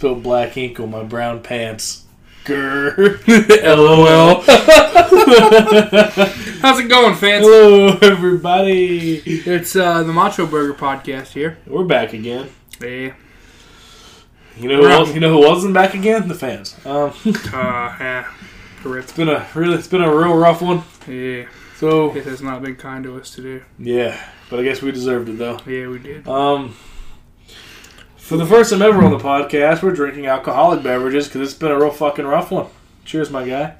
spilled black ink on my brown pants. Grr. LOL. How's it going, fans? Hello, everybody. It's uh, the Macho Burger podcast here. We're back again. Hey, You know who else, you know who wasn't back again? The fans. Um, it's uh, yeah, rip. been a really it's been a real rough one. Yeah, So it has not been kind to us today. yeah, but I guess we deserved it though. Yeah, we did. Um, for the first time ever on the podcast, we're drinking alcoholic beverages because it's been a real fucking rough one. Cheers, my guy.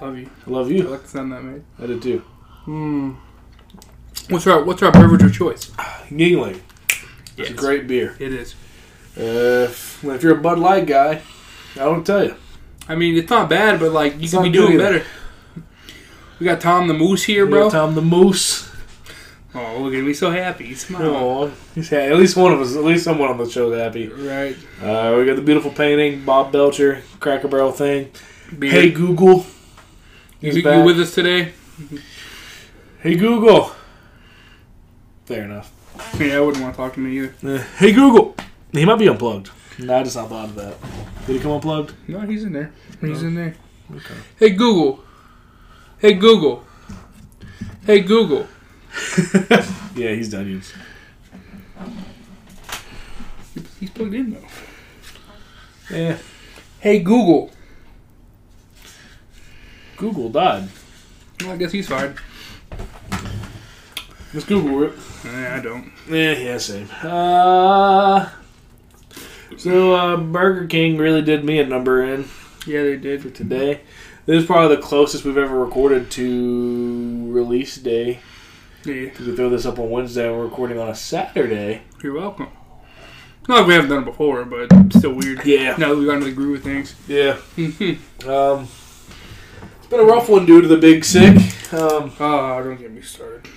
Love you. I love I you. like the sound that made. I did too. Hmm. What's our What's our beverage of choice? Yuengling. It's Yes. a great beer. It is. Uh, if, you're a Bud Light guy, I don't tell you. I mean, it's not bad, but like you It's could be doing either. better. We got Tom the Moose here, We bro. Tom the Moose. Oh, look at me, so happy. He's smiling. Oh, he's ha- at least one of us, at least someone on the show is happy. Right. Uh, we got the beautiful painting, Bob Belcher, Cracker Barrel thing. Hey Google. you, He's you back. with us today? Hey Google. Fair enough. Yeah, I wouldn't want to talk to me either. Uh, hey Google. He might be unplugged. No, I just not thought of that. Did he come unplugged? No, he's in there. He's Oh. in there. Okay. Hey Google. Hey Google. Hey Google. Yeah, he's done used. He's plugged in though. Yeah. Hey Google. Google died. Well, I guess he's fired. Let's Google it. Nah, I don't. Yeah, yeah, same. Uh, so uh, Burger King really did me a number in Yeah, they did. for today. This is probably the closest we've ever recorded to release day. Yeah, Because we throw this up on Wednesday and we're recording on a Saturday. you're welcome. Not like we haven't done it before, but it's still weird. Yeah. Now that we got into the groove of things. Yeah. oh, Um, it's been a rough one due to the big sick. Um, don't get me started.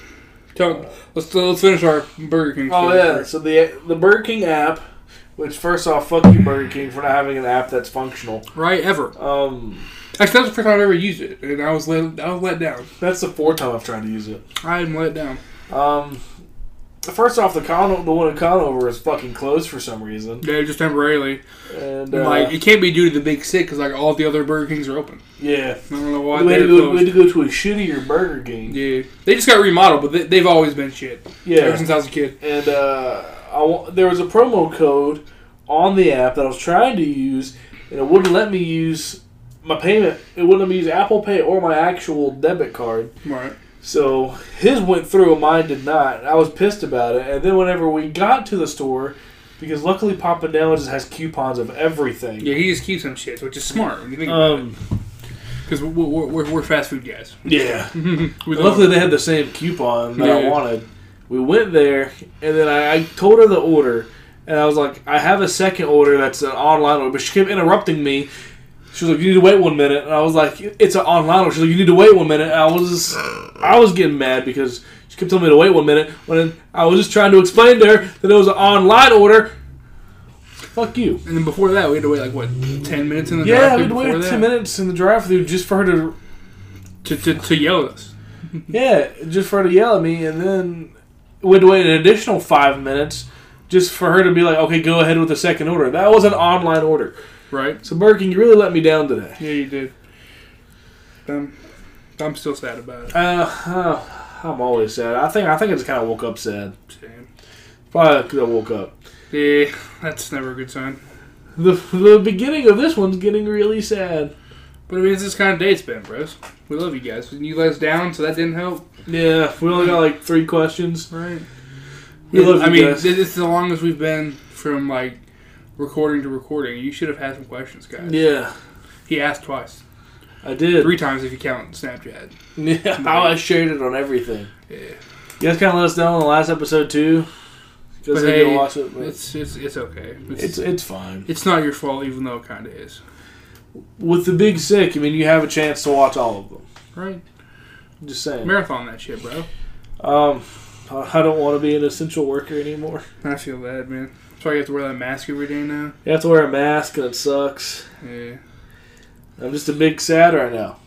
Tell, let's let's finish our Burger King. oh yeah. first. So the the Burger King app, which first off, fuck you Burger King for not having an app that's functional. Right, ever. Um, Actually, that's the first time I've ever used it, and I was let I was let down. that's the fourth time I've tried to use it. I am let down. Um, first off, the con the one in Conover is fucking closed for some reason, Yeah, just temporarily. and uh, like it can't be due to the big sick, because like all the other Burger Kings are open. yeah, I don't know why we had, to go, we had to go to a shittier Burger King. Yeah, they just got remodeled, but they, they've always been shit Yeah, ever since I was a kid. and uh, I there was a promo code on the app that I was trying to use, and it wouldn't let me use my payment. It wouldn't let me use Apple Pay or my actual debit card. Right. So his went through, and mine did not. I was pissed about it. And then whenever we got to the store, because luckily Papa Del just has coupons of everything. Yeah, he just keeps them shits, which is smart you think. Um. Because we're, we're, we're, we're fast food guys. Yeah. we Luckily, they had the same coupon that I wanted. We went there, and then I, I told her the order, and I was like, "I have a second order that's an online order," but she kept interrupting me. She was like, "You need to wait one minute," and I was like, "It's an online order." She's like, "You need to wait one minute." I was, just, I was getting mad because she kept telling me to wait one minute when I was just trying to explain to her that it was an online order. Fuck you. And then before that, we had to wait like what ten minutes in the Yeah, drive-thru Yeah, we'd before wait ten minutes in the drive-through just for her to to, to to yell at us. Yeah, just for her to yell at me, and then we'd wait an additional five minutes just for her to be like, "Okay, go ahead with the second order." That was an online order. Right? So Burger King, you really let me down today. Yeah, you did. Um, I'm still sad about it. Uh, uh, I'm always sad. I think I think I just kind of woke up sad. Sam. Probably because I woke up. Yeah, that's never a good sign. The the beginning of this one's getting really sad. But I mean, it's this kind of day it's been, bros. We love you guys. You let us down, so that didn't help. Yeah, we only got like three questions. Right. We love I you mean, guys. is the longest we've been from like recording to recording. You should have had some questions, guys. Yeah, He asked twice, I did. three times if you count Snapchat. Yeah, how I shared it on everything. Yeah. You guys kind of let us down on the last episode too. Because they hey, watch it. It's it's it's okay. It's it's it's fine. it's not your fault, even though it kind of is. With the big sick, I mean, you have a chance to watch all of them. Right. I'm just saying. Marathon that shit, bro. Um, I don't want to be an essential worker anymore. I feel bad, man. So I have to wear that mask every day now. You have to wear a mask and it sucks. Yeah. I'm just a big sad right now.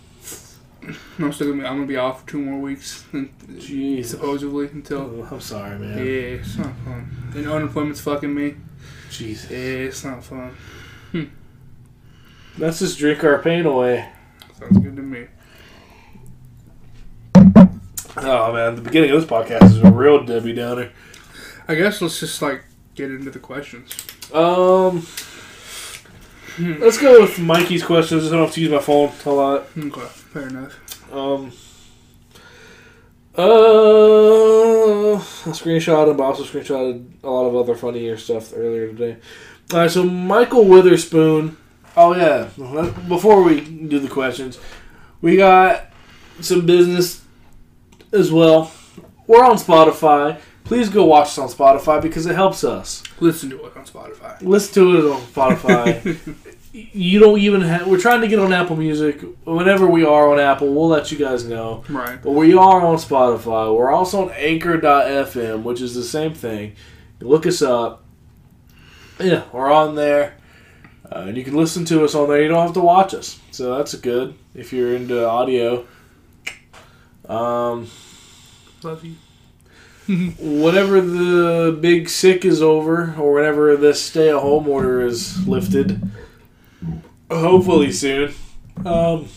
I'm still gonna be, I'm gonna be off for two more weeks, Jeez. supposedly until. Oh, I'm sorry, man. Yeah, it's not fun. And unemployment's fucking me. Jeez. Yeah, it's not fun. Hmm. Let's just drink our pain away. Sounds good to me. Oh man, the beginning of this podcast is a real Debbie Downer. I guess let's just like get into the questions. Um, let's go with Mikey's questions. I don't have to use my phone a lot. Okay, fair enough. Um, uh, I screenshot him, but I also screenshotted a lot of other funnier stuff earlier today. All right, so Michael Witherspoon. Oh yeah, before we do the questions, we got some business as well. We're on Spotify. Please go watch us on Spotify because it helps us. Listen to it on Spotify. Listen to it on Spotify. you don't even have. We're trying to get on Apple Music. Whenever we are on Apple, we'll let you guys know. Right. But we are on Spotify. We're also on Anchor.fm, which is the same thing. You look us up. Yeah, we're on there. Uh, and you can listen to us on there. You don't have to watch us. So that's good if you're into audio. Um, Love you. Whenever the big sick is over, or whenever this stay at home order is lifted, hopefully soon, um,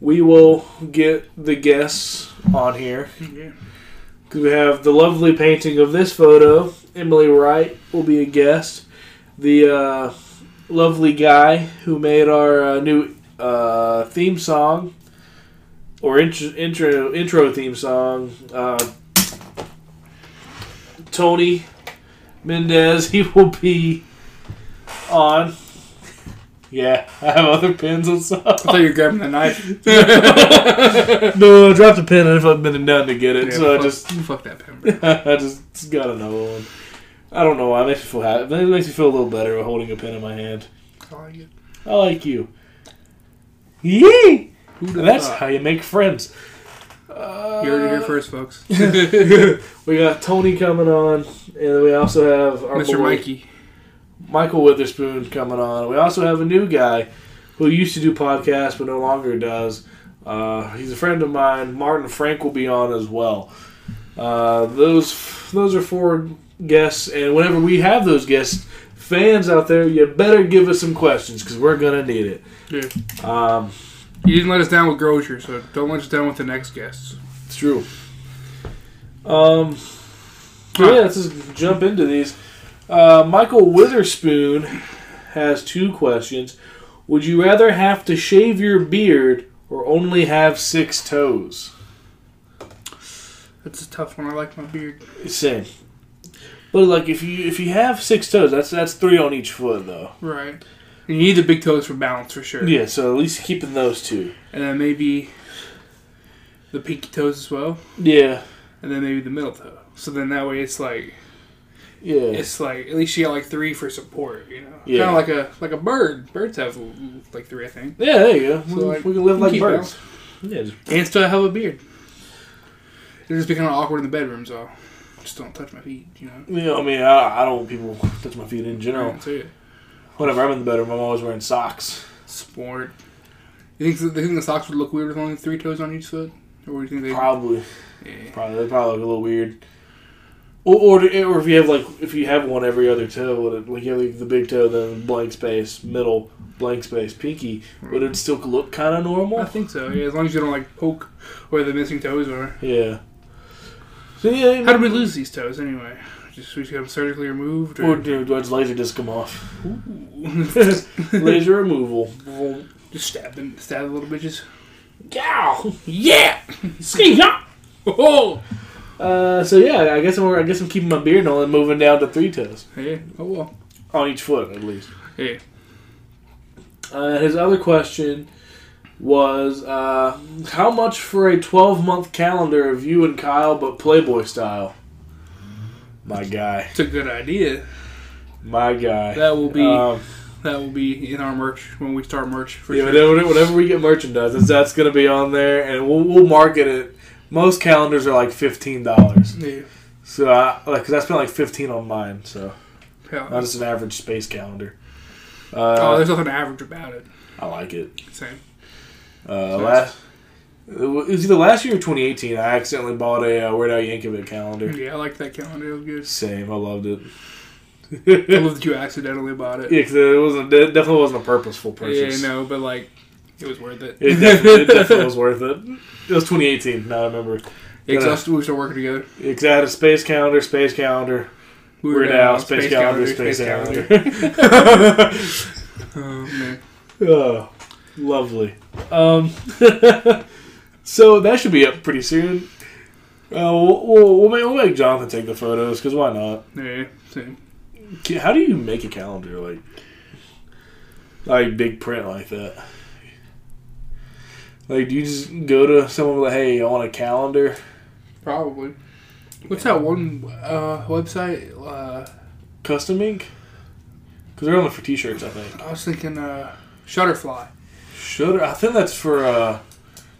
we will get the guests on here. Yeah. We have the lovely painting of this photo. Emily Wright will be a guest. The uh, lovely guy who made our uh, new uh, theme song or intro, intro intro theme song. Uh, Tony Mendez. He will be on. Yeah, I have other pins and I thought you were grabbing the knife. no, I dropped a pin and I've been down to get it, Yeah, so I just fuck that pen. bro. I just got another one. I don't know why. It makes me feel happy. It makes me feel a little better holding a pen in my hand. I like it. I like you. Yee! Who'da That's thought? how you make friends. You heard it here first, folks. we got Tony coming on, and we also have our Mr. boy Mikey. Michael Witherspoon coming on. We also have a new guy who used to do podcasts but no longer does. Uh, he's a friend of mine. Martin Frank will be on as well. Uh, those those are four guests, and whenever we have those guests, fans out there, you better give us some questions because we're gonna need it. Yeah. Um, You didn't let us down with Grozier, so don't let us down with the next guests. it's true. Um, so yeah, let's just jump into these. Uh, Michael Witherspoon has two questions. Would you rather have to shave your beard or only have six toes? That's a tough one. I like my beard. Same. But like if you if you have six toes, that's that's three on each foot though. Right. You need the big toes for balance for sure. Yeah, so at least keeping those two. And then maybe the pinky toes as well. Yeah, And then maybe the middle toe. So then that way it's like yeah, it's like at least you got like three for support, you know. Yeah. Kind of like a like a bird. Birds have like three, I think. yeah. There you go. So, we, like, we can live we like birds. Yeah, just, And still have a beard. It'd just be kind of awkward in the bedroom, so just don't touch my feet, you know. know, I mean, I, I don't want people touch my feet in general. Whenever I'm in the bedroom, I'm always wearing socks. Sport. You think, the, you think the socks would look weird with only three toes on each foot? Or do you think they? Probably, Yeah. probably, they probably look a little weird. Or, or, or if you have like if you have one every other toe, would it, like you have like, the big toe, then blank space, middle, blank space, pinky, would it still look kind of normal? I think so. Yeah, as long as you don't like poke where the missing toes are. Yeah. So yeah, How did we lose these toes anyway? Just we just got them surgically removed, Or or do do I just laser disc them off? Laser removal. just stab them, stab the little bitches. Yow! Yeah! Ski! Oh, Uh, so yeah, I guess I'm I guess I'm keeping my beard on and moving down to three toes yeah. Oh well. on each foot at least. Yeah. Uh, his other question was uh, how much for a 12 month calendar of you and Kyle, but Playboy style? My guy, It's a good idea. my guy. That will be Um, that will be in our merch when we start merch for yeah, sure. whenever, whenever we get merchandise, that's, that's gonna be on there, and we'll, we'll market it. Most calendars are like fifteen dollars, Yeah. so I like because I spent like fifteen on mine, so Yeah. not just an average space calendar. oh, Uh, there's nothing average about it. I like it. Same. Uh, last it was either last year or 2018. I accidentally bought a uh, Weird Al Yankovic calendar. Yeah, I like that calendar. It was good. Same, I loved it. I love that you accidentally bought it. Yeah, 'cause it wasn't it definitely wasn't a purposeful purchase. Yeah, no, but like, it was worth it. It definitely, it definitely was worth it. It was 2018. Now I remember. Us- we started working together. Because I had a space calendar, space calendar, We Weird down, Al, space, calendar, space, calendar. Oh man. oh, lovely. Um, so that should be up pretty soon. Uh, we'll, we'll, we'll, make, we'll make Jonathan take the photos because why not? Yeah, same. How do you make a calendar like like big print like that? Like, do you just go to someone like, "Hey, I want a calendar"? Probably. What's that one uh, website? Uh, Custom ink? Because they're only for t-shirts, I think. I was thinking uh, Shutterfly. Shutter. I think that's for uh,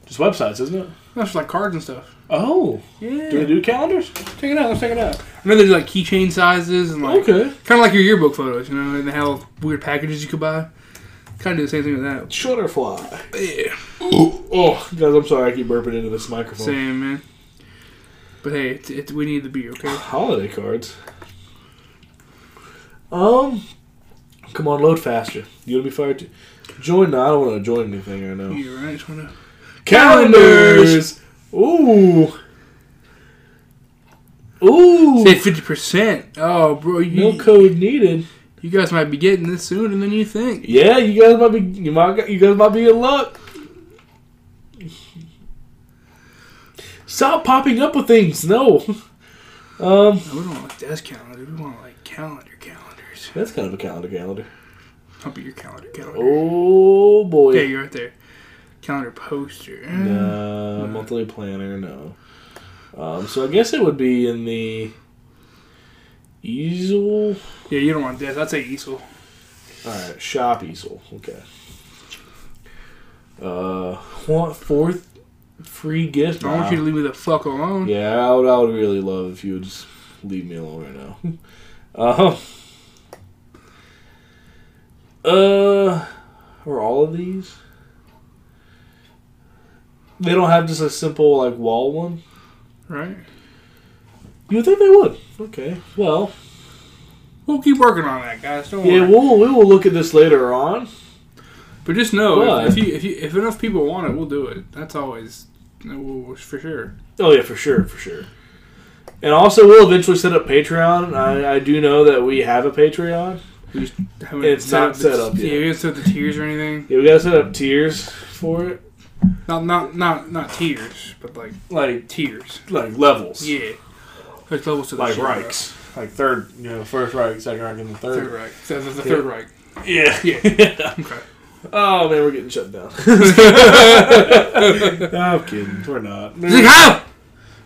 just websites, isn't it? That's like cards and stuff. Oh, Yeah. do they do calendars? Check it out. Let's check it out. I know they do like keychain sizes and like Okay. kind of like your yearbook photos, you know, and they have weird packages you could buy. Kind of do the same thing with that. Shutterfly. Yeah. Oh, guys, I'm sorry. I keep burping into this microphone. Same man. But hey, it's, it's, we need the beer, okay? Holiday cards. Um, come on, load faster. You want to be fired? Too? Join? No, I don't want to join anything right now. You're right. Just wanna... Calendars. Ooh. Ooh. Say fifty percent. Oh, bro, you No code needed. you guys might be getting this sooner than you think. Yeah, you guys might be. You might. You guys might be in luck. Stop popping up with things. No. Um, No, we don't want like desk calendar. We want like calendar calendars. that's kind of a calendar calendar. I'll be your calendar calendar. Oh boy. Yeah, you're right there. Calendar poster. No, monthly planner, no. Um, so I guess it would be in the easel. Yeah, you don't want desk. I'd say easel. All right, shop easel. Okay. Uh, want fourth free gift? I want you to leave me the fuck alone. Yeah, I would. I would really love if you would just leave me alone right now. Uh, uh, are all of these? They don't have just a simple like wall one. Right. You would think they would. Okay. Well, We'll keep working on that, guys. Don't yeah, worry. we'll we will look at this later on. But just know, if, if you if you if enough people want it, we'll do it. That's always for sure. Oh yeah, for sure, for sure. And also, we'll eventually set up Patreon. I, I do know that we have a Patreon. Haven't It's set not up set up yet. Yeah, we haven't set up the tiers or anything. Yeah, we gotta set up tiers for it, Not not not not tiers, but like like tiers. like levels, Yeah. There's levels to the like shit, bro. Reichs, like third, you know, first Reich, second Reich, and the Third third. right. So the, the Yeah. third right. Yeah, Yeah. Okay. oh man, we're getting shut down. I'm kidding. We're not. He's like, how?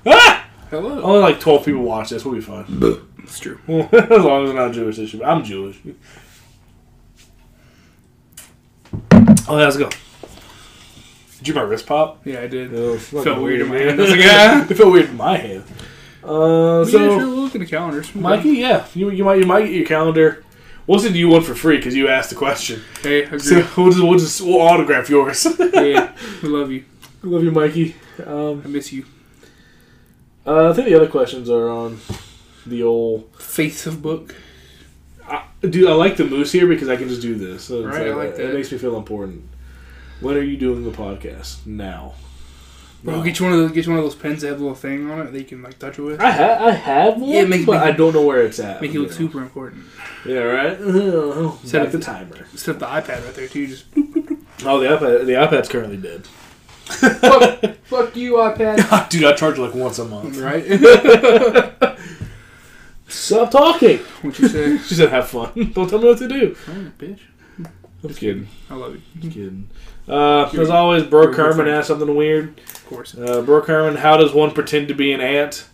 Ah! Hello. Only like twelve people watch this. We'll be fine. It's true. as long as they're not Jewish, they should. be. I'm Jewish. Oh, yeah, let's go. Did you my wrist pop? Yeah, I did. No, Felt weird in my hand. I was like, ah. it felt weird in my hand. Uh, So, so, yeah, sure, we'll look at the calendars. Mikey, yeah, you, you might you might get your calendar. We'll send you one for free because you asked the question. Hey, agree. So we'll just we'll just we'll autograph yours. yeah, we love you. We love you, Mikey. Um, I miss you. uh, I think the other questions are on the old. Faith of book. I, dude, I like the moose here because I can just do this. So it's Right, I like that. It makes me feel important. When are you doing the podcast? Now. Bro, No. get you one of those. Get you one of those pens that have a little thing on it that you can like touch it with. I have I have one, Yeah, make- but make- I don't know where it's at. Make it look know. super important. Yeah, right. Set Set up the the- timer. Set up the iPad right there too. Just Oh, the iPad. The iPad's currently dead. fuck, fuck you, iPad. Dude, I charge like once a month. right? Stop talking. what you say? She said, "Have fun. don't tell me what to do." Alright, bitch. I'm just kidding. I love you. I'm kidding. Uh, as always, Brooke Herman asked something weird. Of course. Uh, Brooke Herman, how does one pretend to be an ant?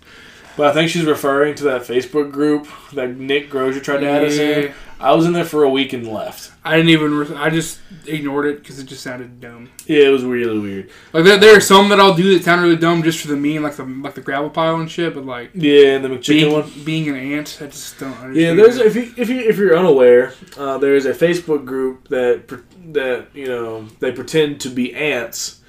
But I think she's referring to that Facebook group that Nick Grozier tried to add us in. I was in there for a week and left. I didn't even. Re- I just ignored it because it just sounded dumb. Yeah, it was really weird. Like there, there are some that I'll do that sound really dumb just for the meme, like the like the gravel pile and shit. But like Yeah, and the McChicken being, one. being an ant, I just don't. Understand Yeah, there's if you if you if you're unaware, uh, there is a Facebook group that that you know they pretend to be ants.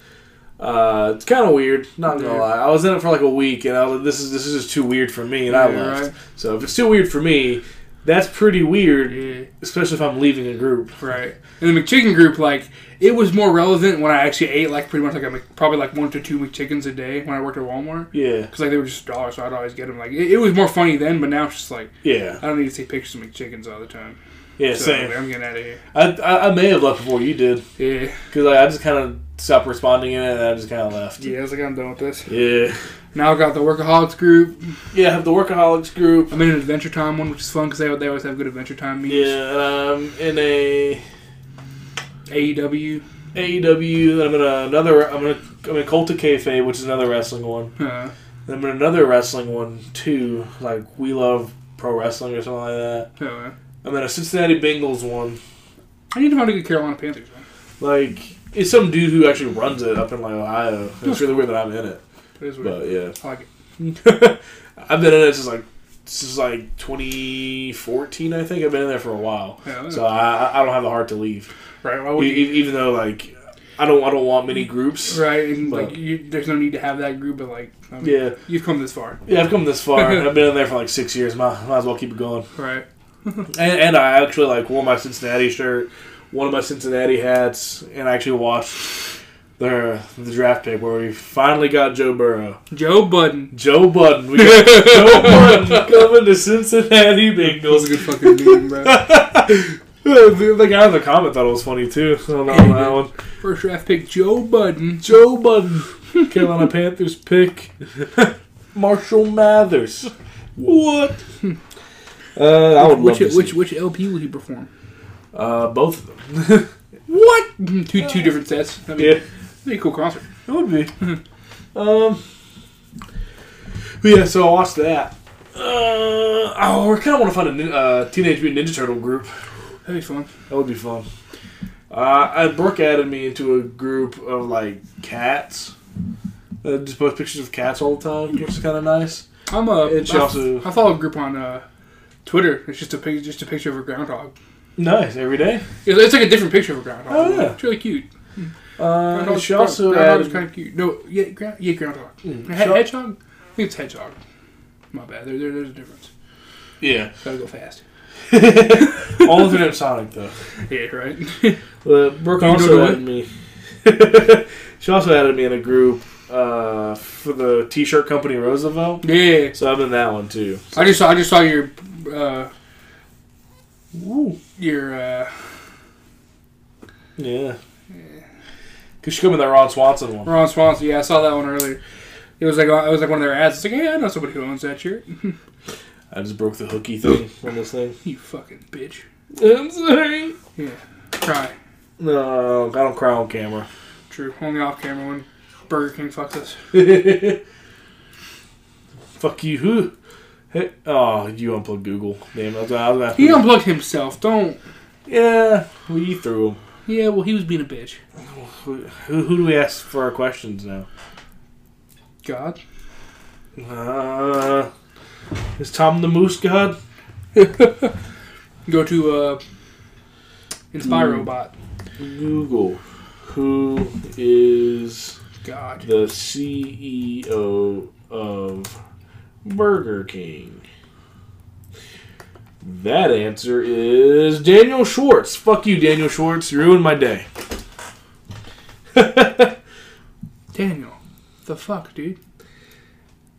Uh, it's kind of weird, not gonna lie. I was in it for like a week, and I was this is this is just too weird for me, and I Yeah, left. right. So if it's too weird for me, that's pretty weird, Yeah, especially if I'm leaving a group. right. And the McChicken group, like it was more relevant when I actually ate like pretty much like a Mc- probably like one to two McChickens a day when I worked at Walmart. Yeah, Because like they were just a dollar, so I'd always get them. Like it, it was more funny then, but now it's just like yeah, I don't need to take pictures of McChickens all the time. yeah. So same. I'm getting out of here. I, I I may have left before you did Yeah, because like, I just kind of stopped responding in it, and I just kind of left. yeah. I was like, I'm done with this. Yeah, Now I've got the Workaholics group. yeah. I have the workaholics group. I'm in an Adventure Time one, which is fun because they, they always have good Adventure Time memes. Yeah, I'm in a AEW. AEW. I'm in another. I'm in. I'm in Cult of Kayfabe, which is another wrestling one. Uh, I'm in another wrestling one too, like We Love Pro Wrestling or something like that. oh, uh, I'm in a Cincinnati Bengals one. I need to find a good Carolina Panthers one. Like it's some dude who actually runs it up in like Ohio. It's really weird that I'm in it, It is weird. but yeah. I like it. I've been in it since like since like 2014, I think. I've been in there for a while, Yeah, so I, I don't have the heart to leave. right. Why E- you? even though like I don't I don't want many groups. Right, and But- like you, there's no need to have that group, but like, I mean, Yeah, you've come this far, yeah. I've come this far. I've been in there for like six years. Might, might as well keep it going. right? And, and I actually like wore my Cincinnati shirt, one of my Cincinnati hats, and I actually watched the the draft pick where we finally got Joe Burrow. Joe Budden. Joe Budden. We got Joe Budden coming to Cincinnati That was a Bengals. good fucking meme, bro. the, the guy in the comment thought it was funny too. I don't know on that one. First draft pick, Joe Budden. Joe Budden, Carolina Panthers pick. Marshall Mathers. What? Uh, I would love Which to see which which LP will he perform? Uh, both of them. What? Two two different sets. That'd be, yeah, that'd be a cool concert. it would be. um, but yeah, so I watched that. Uh, oh, I kind of want to find a nin- uh, Teenage Mutant Ninja Turtle group. That'd be fun. That would be fun. Uh, and Brooke added me into a group of like cats. Uh, just post pictures of cats all the time, which is kind of nice. I'm a. And she I- also- I follow a group on uh, Twitter. It's just a pic, just a picture of a groundhog. Nice every day. It's, it's like a different picture of a groundhog. Oh, yeah. it's really cute. Uh, she also groundhog is kind of cute. No, yeah, ground, yeah, groundhog. Mm, He- hedgehog. I think it's hedgehog. My bad. There, there, there's a difference. yeah. Gotta go fast. All of Sonic though. Yeah, right. Uh, Brooke You also added me. she also added me in a group uh, for the T-shirt company Roosevelt. yeah. So I'm in that one too. I just saw. I just saw your. Uh, Ooh. Your. Uh, Yeah. Cause she come in that Ron Swanson one. Ron Swanson. Yeah, I saw that one earlier. It was like it was like one of their ads. It's like, yeah, I know somebody who owns that shirt. I just broke the hooky thing on this thing. you fucking bitch. I'm sorry. Yeah. Cry. No, I don't cry on camera. True. Only off camera when Burger King fucks us. Fuck you. Who? Hey, oh, you unplugged Google. Damn, I was, I was He unplugged himself. Don't. Yeah, well, you threw him. Yeah, well, he was being a bitch. Who, who, who do we ask for our questions now? God. Uh, is Tom the Moose God? Go to uh, InspiroBot. Google. Who is God. the CEO of Burger King? That answer is Daniel Schwartz. Fuck you, Daniel Schwartz. You ruined my day. Daniel. The fuck, dude?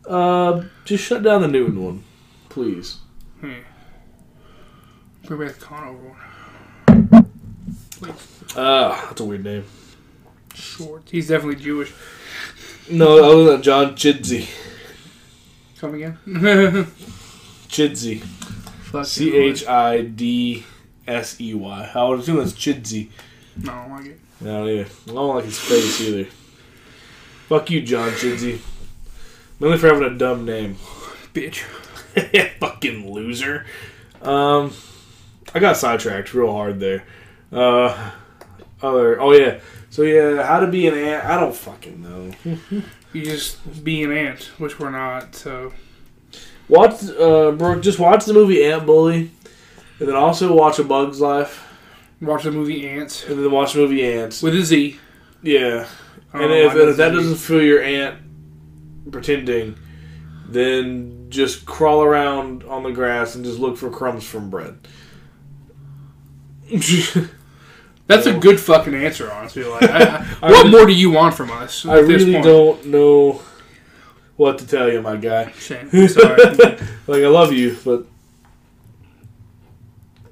Uh, just shut down the Newton one, please. Hey. Bring back the Conover one. Ah, that's a weird name. Short. He's definitely Jewish. No, other than John Chidsey. Come again? Chidsey. C H I D S E Y. I would assume that's Chidsey. No, I don't like it. I don't either. I don't like his face either. Fuck you, John Chidsey. Mainly for having a dumb name. Bitch. Fucking loser. Um, I got sidetracked real hard there. Uh, other. Oh yeah. So yeah, how to be an ant? I don't fucking know. You just be an ant, which we're not. So Watch, uh, Brooke. Just watch the movie Ant Bully, and then also watch A Bug's Life, watch the movie Ants and then watch the movie Ants. with a Z. Yeah. And know if, why if that Z. doesn't feel your ant pretending, then just crawl around on the grass and just look for crumbs from bread. That's a good fucking answer, honestly. Like, I, I, I what really- more do you want from us? I at this really point? don't know what to tell you, my guy. Shame. Sorry. Like I love you, but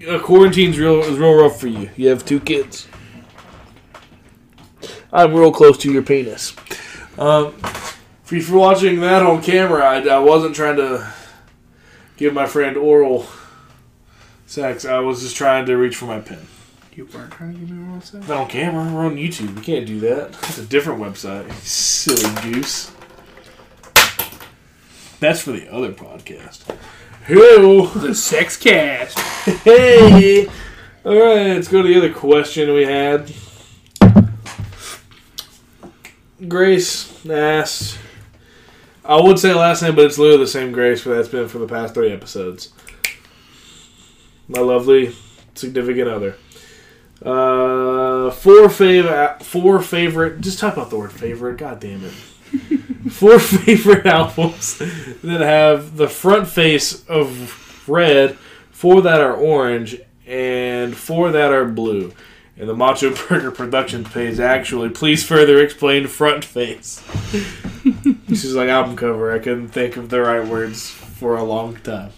uh, quarantine's real is real rough for you. You have two kids. I'm real close to your penis. Um, for you for watching that on camera, I, I wasn't trying to give my friend oral sex. I was just trying to reach for my pen. You weren't trying to give me one second. Not on camera. We're on YouTube. We can't do that. It's a different website. Silly goose. That's for the other podcast. Hello. The sex cast. Hey! Alright, let's go to the other question we had. Grace asked. I would say last name, but it's literally the same Grace for that's been for the past three episodes. My lovely significant other. Uh, four fav- four favorite. Just type out the word favorite. God damn it. four favorite albums that have the front face of red, four that are orange, and four that are blue. And the Macho Burger Productions page actually, please further explain front face. this is like album cover. I couldn't think of the right words for a long time.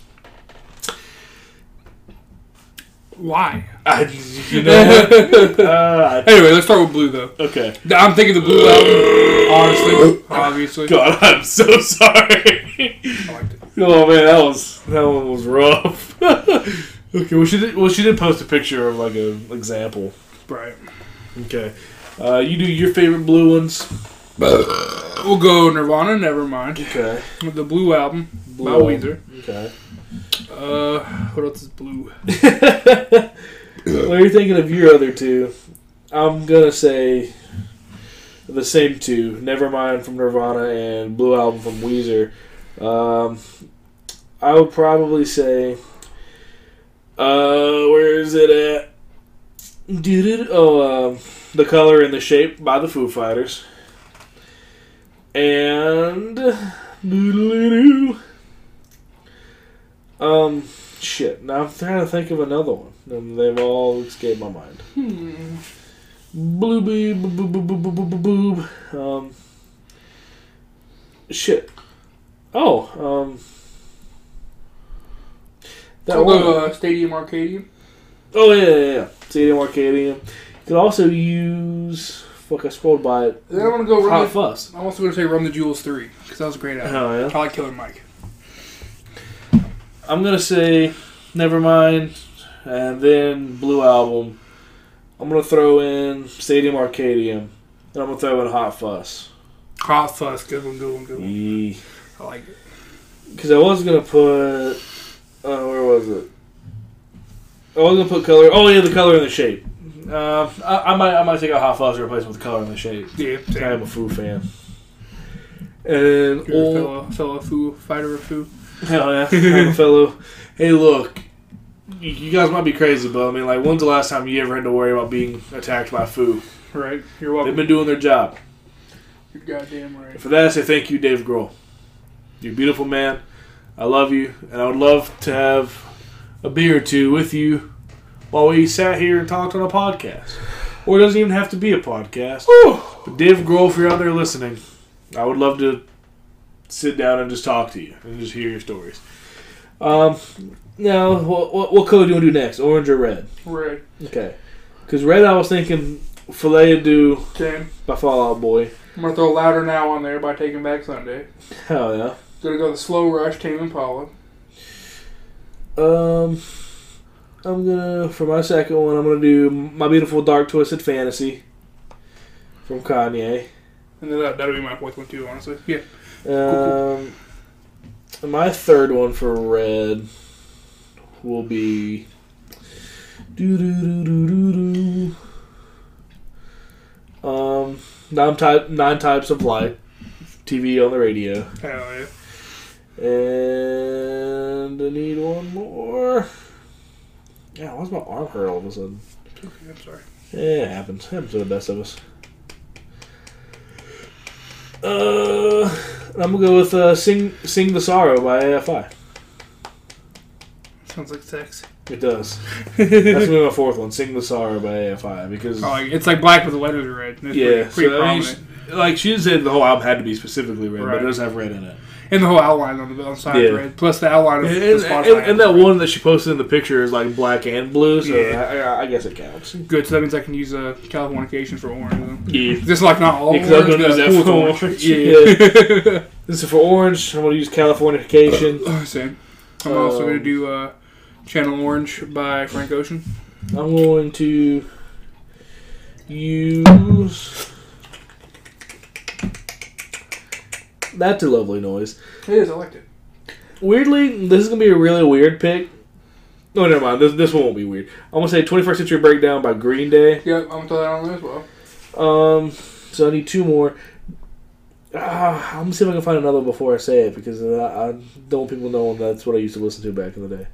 Why? I, you know uh, Anyway, let's start with blue though. okay. I'm thinking the blue album. Honestly, obviously. God, I'm so sorry. I liked it. Oh man, that was that one was rough. okay, well she did well she did post a picture of like an example. Right. Okay, uh, you do your favorite blue ones. We'll go Nirvana. Never mind. Okay, The blue album by Blue Weezer. Okay. Uh, what else is blue? well, you're thinking of your other two? I'm gonna say the same two. Nevermind from Nirvana and Blue Album from Weezer. Um, I would probably say. Uh, where is it at? Did it? Oh, um, the color and the shape by the Foo Fighters. And doodle-doo. Um, shit. Now I'm trying to think of another one. And they've all escaped my mind. Hmm. Blue boob, boob, boob, boob, boob, boob, boob. Um, shit. Oh, um, that one. go uh, Stadium Arcadium. Oh yeah, yeah, yeah. Stadium Arcadium. You could also use. Fuck, I scrolled by it. Then I'm gonna go Run Hot the, Fuss. I'm also gonna say Run the Jewels three because that was a great album. Oh yeah. I like Killer Mike. I'm gonna say Nevermind, and then Blue Album. I'm gonna throw in Stadium Arcadium, and I'm gonna throw in Hot Fuss. Hot Fuss, good one, good one, good one. I like it. Because I was gonna put. Uh, where was it? I was gonna put color. Oh yeah, the color and the shape. Uh, I, I might I might take a Hot Fuss and replace it with the color and the shape. Yeah, I am a Foo fan. And old, fellow, fellow foo, fighter of foo. Hell yeah, I'm a fellow. Hey, look, you- guys might be crazy, but I mean, like, when's the last time you ever had to worry about being attacked by foo? Right? You're welcome. They've been doing their job. You're goddamn right. And for that, I say thank you, Dave Grohl. You're a beautiful man. I love you, and I would love to have a beer or two with you while we sat here and talked on a podcast. Or it doesn't even have to be a podcast. But Dave Grohl, if you're out there listening, I would love to sit down and just talk to you and just hear your stories. Um, now, what, what, what color do you want to do next? Orange or red? Right. Okay. Because red, I was thinking Folie à Deux Same. by Fall Out Boy. I'm gonna throw Louder Now on there by Taking Back Sunday. Hell yeah. Gonna go the Slow Rush, Tame Impala. Um, I'm gonna for my second one. I'm gonna do my beautiful dark twisted fantasy from Kanye. And then that, that'll be my fourth one too, honestly. Yeah. Um, my third one for red will be. Do do do. Um, nine type nine types of light, TV on the radio, Hell yeah. and I need one more. Yeah, why's my arm hurt all of a sudden? Okay, I'm sorry. Yeah, it happens. It happens to the best of us. Uh, I'm gonna go with uh, "Sing Sing the Sorrow" by AFI. Sounds like sex. It does. That's gonna be my fourth one. "Sing the Sorrow" by AFI because Oh, like, it's like black with the letters red. It's yeah, pretty, pretty so, I mean, prominent. she- like she said, the whole album had to be specifically red, but it does have red in it. And the whole outline on the, on side Yeah. is red. Plus the outline of And, the and, and, and that one that she posted in the picture is like black and blue, so Yeah. I, I, I guess it counts. Good, so that means I can use a uh, Californication for orange. Then. Yeah. This like not all Yeah, 'cause I was orange, gonna use that cool orange. orange. Yeah. This is for orange. I'm gonna use Californication. Oh, Same. I'm also Um, going to do uh, Channel Orange by Frank Ocean. I'm going to use. That's a lovely noise. It is, I liked it. Weirdly, this is gonna be a really weird pick. No, never mind. This this one won't be weird. I'm gonna say 21st Century Breakdown by Green Day. Yep, I'm going to throw that on there as well. Um, so I need two more. Ah, I'm gonna see if I can find another before I say it because I, I don't want people knowing that's what I used to listen to back in the day.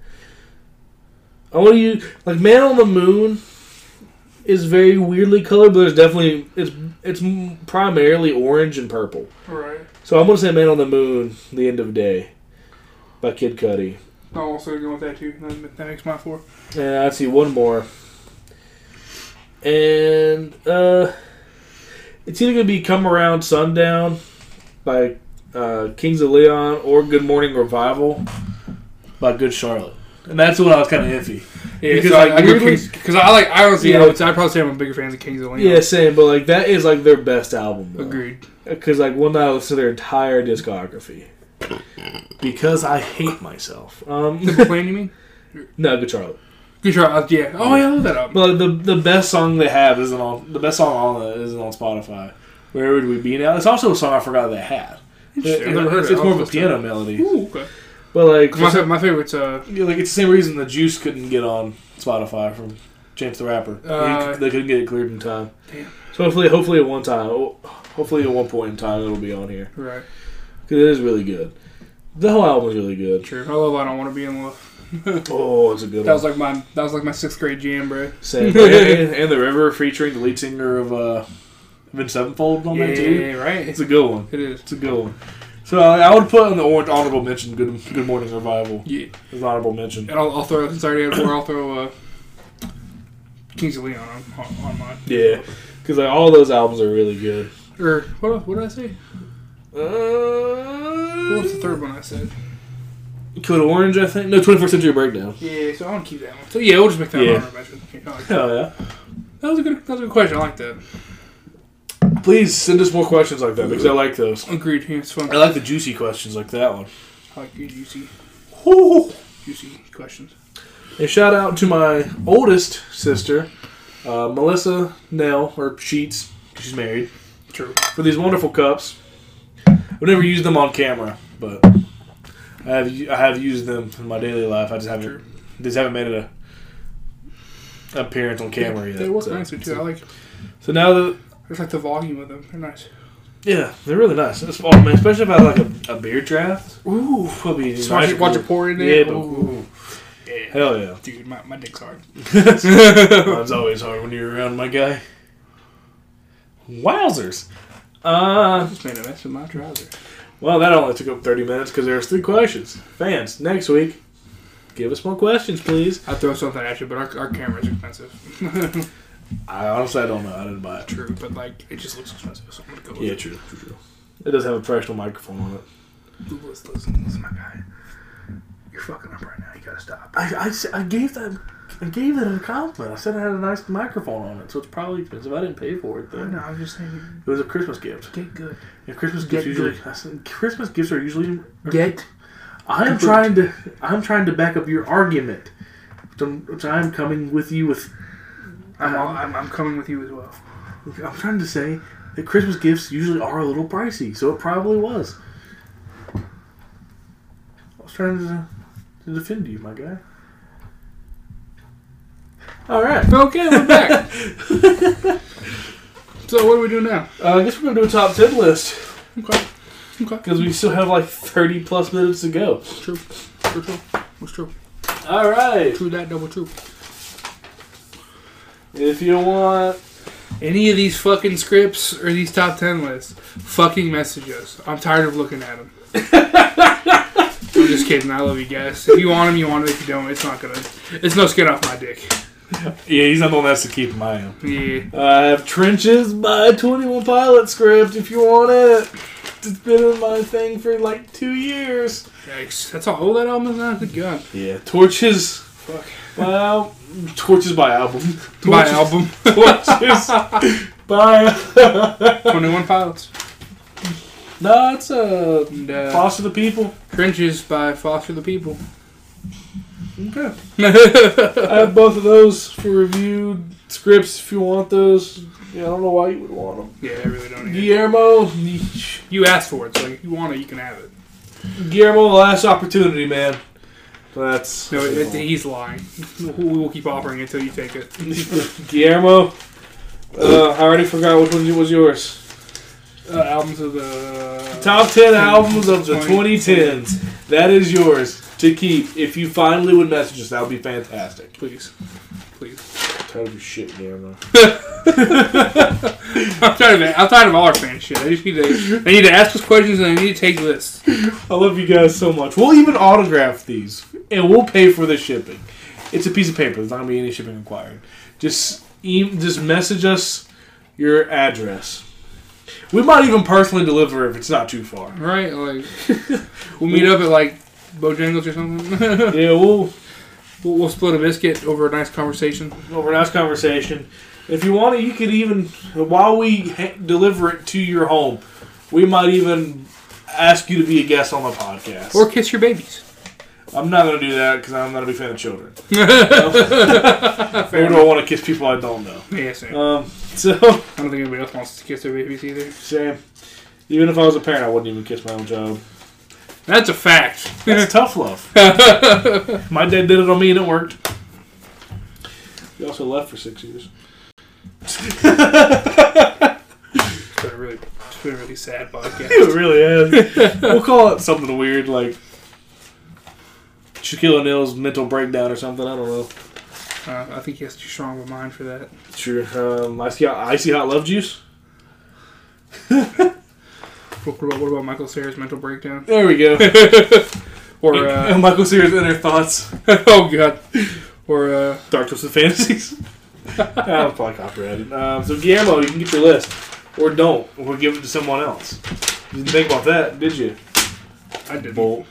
I want to use like Man on the Moon is very weirdly colored, but there's definitely it's it's primarily orange and purple. Right. So I'm gonna say Man on the Moon, The End of Day by Kid Cudi. I'm also going with that too. That, makes my four. And I see one more. And uh it's either gonna be Come Around Sundown by uh, Kings of Leon or Good Morning Revival by Good Charlotte. And that's when I was kinda iffy. Yeah, Because, because I, like, I go weirdly- Kings because I like I honestly Yeah. I would I'd probably say I'm a bigger fan of Kings of Leon. Yeah, same, but like that is like their best album. though. agreed. Because like one night I listened to their entire discography. Because I hate myself. Um The plan you mean? No, Good Charlotte. Good try. Uh, yeah. Oh yeah, I love that album. But the the best song they have isn't on the best song on it isn't on Spotify. Where would we be now? It's also a song I forgot they had. Interesting. I've It- it's it's more of a piano it. melody. Ooh, okay. But like, My, my favorite's uh yeah, like it's the same reason the Juice couldn't get on Spotify from Chance the Rapper. They- Uh, they couldn't get it cleared in time. Damn. So hopefully, hopefully at one time, oh, hopefully at one point in time, it'll be on here right. because it is really good. The whole album is really good. True. I love. I don't want to be in love. Oh, it's a good That was like my that was like my sixth grade jam, bro. Same. and, and the River featuring the lead singer of uh, Avenged Sevenfold on that too. Yeah, right. It's a good one. It is. It's a good one. So uh, I would put on the orange honorable mention. Good Good Morning Revival. Yeah. As an honorable mention. And I'll, I'll throw since I already had four. I'll throw uh, Kings of Leon on, on, mine. Yeah, because like, all those albums are really good. Or what? What did I say? What was the Uh, third one I said? Code Orange, I think. No, 21st Century Breakdown. Yeah. So I want to keep that one. So yeah, we'll just make that Yeah. an honorable mention. Like. Hell yeah. that was a good. That was a good question. I like that. Please send us more questions like that because I like those. Agreed. Yeah, it's fun. I like the juicy questions like that one. I like good juicy, Woo. juicy questions. And shout out to my oldest sister, uh, Melissa Nell, or Sheets, she's married, True. for these wonderful cups. I've never used them on camera, but I have I have used them in my daily life. I just haven't True. just haven't made it a appearance on camera yet. They work so, nicely too. I like. so now that There's like the volume of them. They're nice. yeah, they're really nice. Oh man, especially if I have like a, a beer draft. Ooh. Probably Just watch it, watch it pour in there. Yeah, but- Ooh. Yeah. Hell yeah. Dude, my, my dick's hard. Mine's always hard when you're around my guy. Wowzers. Uh, just made a mess with my trousers. well, that only took up 30 minutes because there's three questions. Fans, next week, give us more questions, please. I'd throw something at you, but our, our camera's expensive. I honestly, I don't know. I didn't buy it. True, but like it just looks expensive, so I'm gonna go with Yeah, it. true, true, true. It does have a professional microphone on it. Ooh, Listen, listen, listen, my guy. You're fucking up right now. Gotta stop. I, I, I gave that I gave it a compliment. I said it had a nice microphone on it, so it's probably expensive. I didn't pay for it I though. know. I'm just saying, It was a Christmas gift. get good. Yeah, Christmas Get gifts usually. good. Said, Christmas gifts are usually. Get. I am Good. trying to. I'm trying to back up your argument, which I'm, which I'm coming with you with. I'm, uh, all, I'm, I'm coming with you as well. I'm trying to say that Christmas gifts usually are a little pricey, so it probably was. I was. trying to, to defend you, my guy. All right. Okay, we're back. so what do we do now? Uh, I guess we're gonna do a top ten list Okay. Okay. because we still have like thirty plus minutes to go. True. True. True. What's true? All right. True that. Double true. If you want, Any of these fucking scripts or these top ten lists, fucking message us. I'm tired of looking at them. Just kidding. I love you guys. If you want them, you want them. If you don't, it's not gonna. It's no skin off my dick. yeah, he's not the one that's to keep in mind. Yeah. I have Trenches by Twenty One Pilot script. If you want it, it's been in my thing for like two years. Yikes. That's all. That album is good gun. Yeah, Torches. Fuck. Well, Torches by album. My Torches- album. Torches by. 21 Pilots. No, it's a And, uh, Foster the People. Trenches by Foster the People. Okay. I have both of those for review scripts if you want those. Yeah, I don't know why you would want them. yeah, I really don't. Either. Guillermo, You asked for it, so if you want it, you can have it. Guillermo, last opportunity, man. That's No, it, he's lying. We will keep offering it until you take it. Guillermo. Uh, I already forgot which one was yours. Uh, albums of the Top ten albums of the 2010s. That is yours to keep. If you finally would message us, that would be fantastic. Please, please. I'm Tired of your shit, Guillermo. I'm tired of it. I'm tired of all our fan shit. I just need to. They need to ask us questions and they need to take lists. I love you guys so much. We'll even autograph these, and we'll pay for the shipping. It's a piece of paper. There's not gonna be any shipping required. Just e- just message us your address. We might even personally deliver if it's not too far. Right? Like we'll meet up at like Bojangles or something. Yeah, we'll we'll, we'll split a biscuit over a nice conversation. Over a nice conversation. If you want it, you could even while we ha- deliver it to your home, we might even ask you to be a guest on the podcast or kiss your babies. I'm not gonna do that because I'm not a big fan of children. Or do I want to kiss people I don't know? Yeah, same. Um, so I don't think anybody else wants to kiss their babies either. Sam, even if I was a parent, I wouldn't even kiss my own child. That's a fact. That's tough love. my dad did it on me and it worked. He also left for six years. It's been a really, it's been a really sad podcast. It really is. we'll call it something weird like Shaquille O'Neal's mental breakdown or something. I don't know. Uh, I think he has too strong of a mind for that. Sure. Um, icy, hot, icy hot love juice. What about, what about Michael Cera's mental breakdown? There we go. Or uh, Michael Cera's inner thoughts. oh god, or uh, Dark Twisted Fantasies. was probably copyrighted. Um, so Guillermo, you can get your list, or don't, or give it to someone else. You didn't think about that, did you? I didn't. Bolt.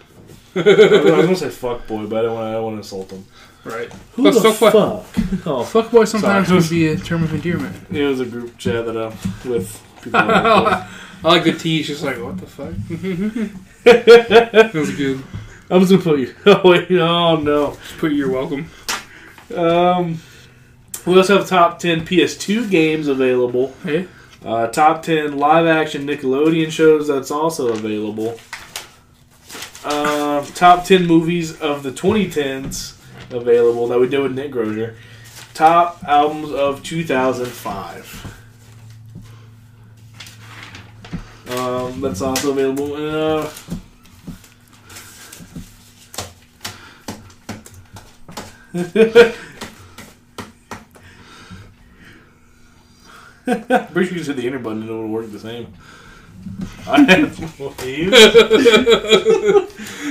I was gonna say fuck boy, but I don't want. I don't want to insult him. Right. Who But the fuck fuck? Oh, Fuckboy sometimes Sorry. would be a term of endearment. it was a group chat that uh, with people. I I like the tease, just like what the fuck. that was good. am just gonna put you. Oh wait, oh no. Just put your welcome. Um, we also have top ten PS2 games available. Hey, Uh, top 10 live action Nickelodeon shows that's also available. Uh, top 10 movies of the 2010s available that we did with Nick Grozier. Top albums of 2005. Um, that's also available. Uh, Pretty sure you said the enter button and it would work the same. I have waves.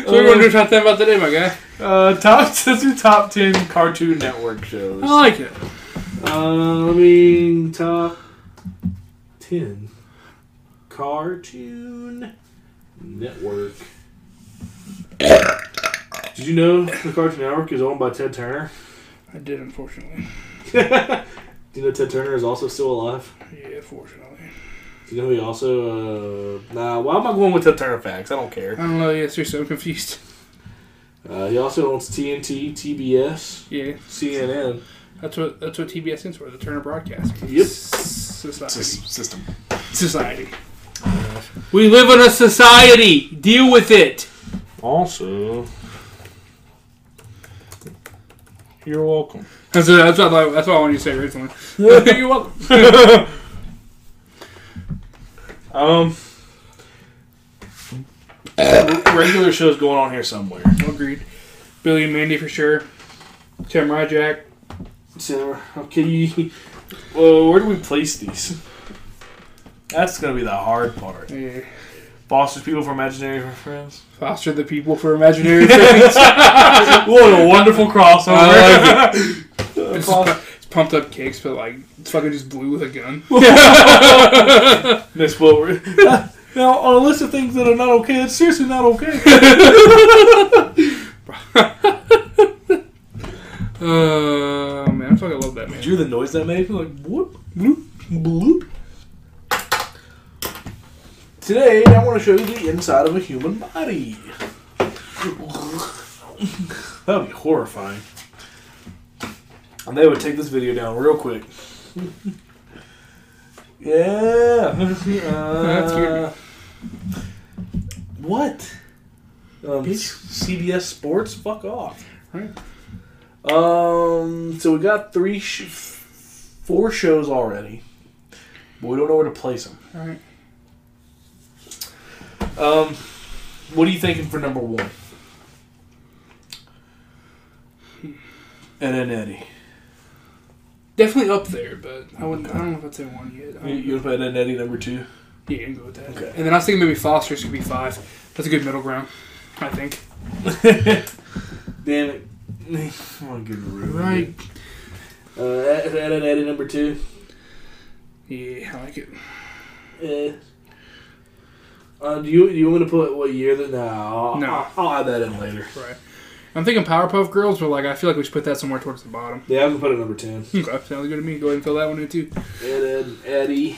so we're gonna do top ten about today, my guy. Uh, top let's do top ten Cartoon Network shows. I like it. Uh, I mean top ten Cartoon Network. Did you know the Cartoon Network is owned by Ted Turner? I did, unfortunately. Do you know Ted Turner is also still alive? Yeah, fortunately. He's gonna be also. Uh, nah, why am I going with the Turfax? I don't care. I don't know. yes sir i'm confused. Uh, he also owns TNT, TBS, yeah, CNN. That's what that's what TBS stands for, the Turner Broadcast. Yep. Society. S- system. Society. We live in a society. Deal with it. Also, you're welcome. That's, that's what I, that's what I wanted to say originally. You're welcome. um, regular shows going on here somewhere. Agreed. Billy and Mandy for sure. Samurai Jack. So, okay, you, well, where do we place these? That's gonna be the hard part. Yeah. Foster's People for Imaginary Friends. Foster the people for imaginary things. what a wonderful crossover! I it's, it's pumped up kicks, but like it's fucking just blue with a gun. Miss Wilbur. Now, on a list of things that are not okay, that's seriously not okay. Uh, man, I fucking love that man. Did you hear the noise that made? Like, whoop, bloop, bloop. Today, I want to show you the inside of a human body. that would be horrifying. And they would take this video down real quick. yeah. Uh, what? Um, CBS Sports? Fuck off. Right. Um. So we got three, sh- four shows already, but we don't know where to place them. All right. Um, what are you thinking for number one? And then Eddy. Definitely up there, but I wouldn't. I don't know if I'd say one yet. You, you to put and Eddy number two? yeah, you can go with that. Okay. And then I was thinking maybe Foster's could be five. That's a good middle ground. I think. Damn it! I want to you a Right. Uh, Ed and Eddy number two. Yeah, I like it. Eh. Uh, do you do you want to put what year that? No, I'll, No. I'll, I'll add that in later. Right. I'm thinking Powerpuff Girls, but like I feel like we should put that somewhere towards the bottom. Yeah, I'm gonna put it number ten. Okay, sounds good to me. Go ahead and fill that one in too. Ed, Ed, Eddy.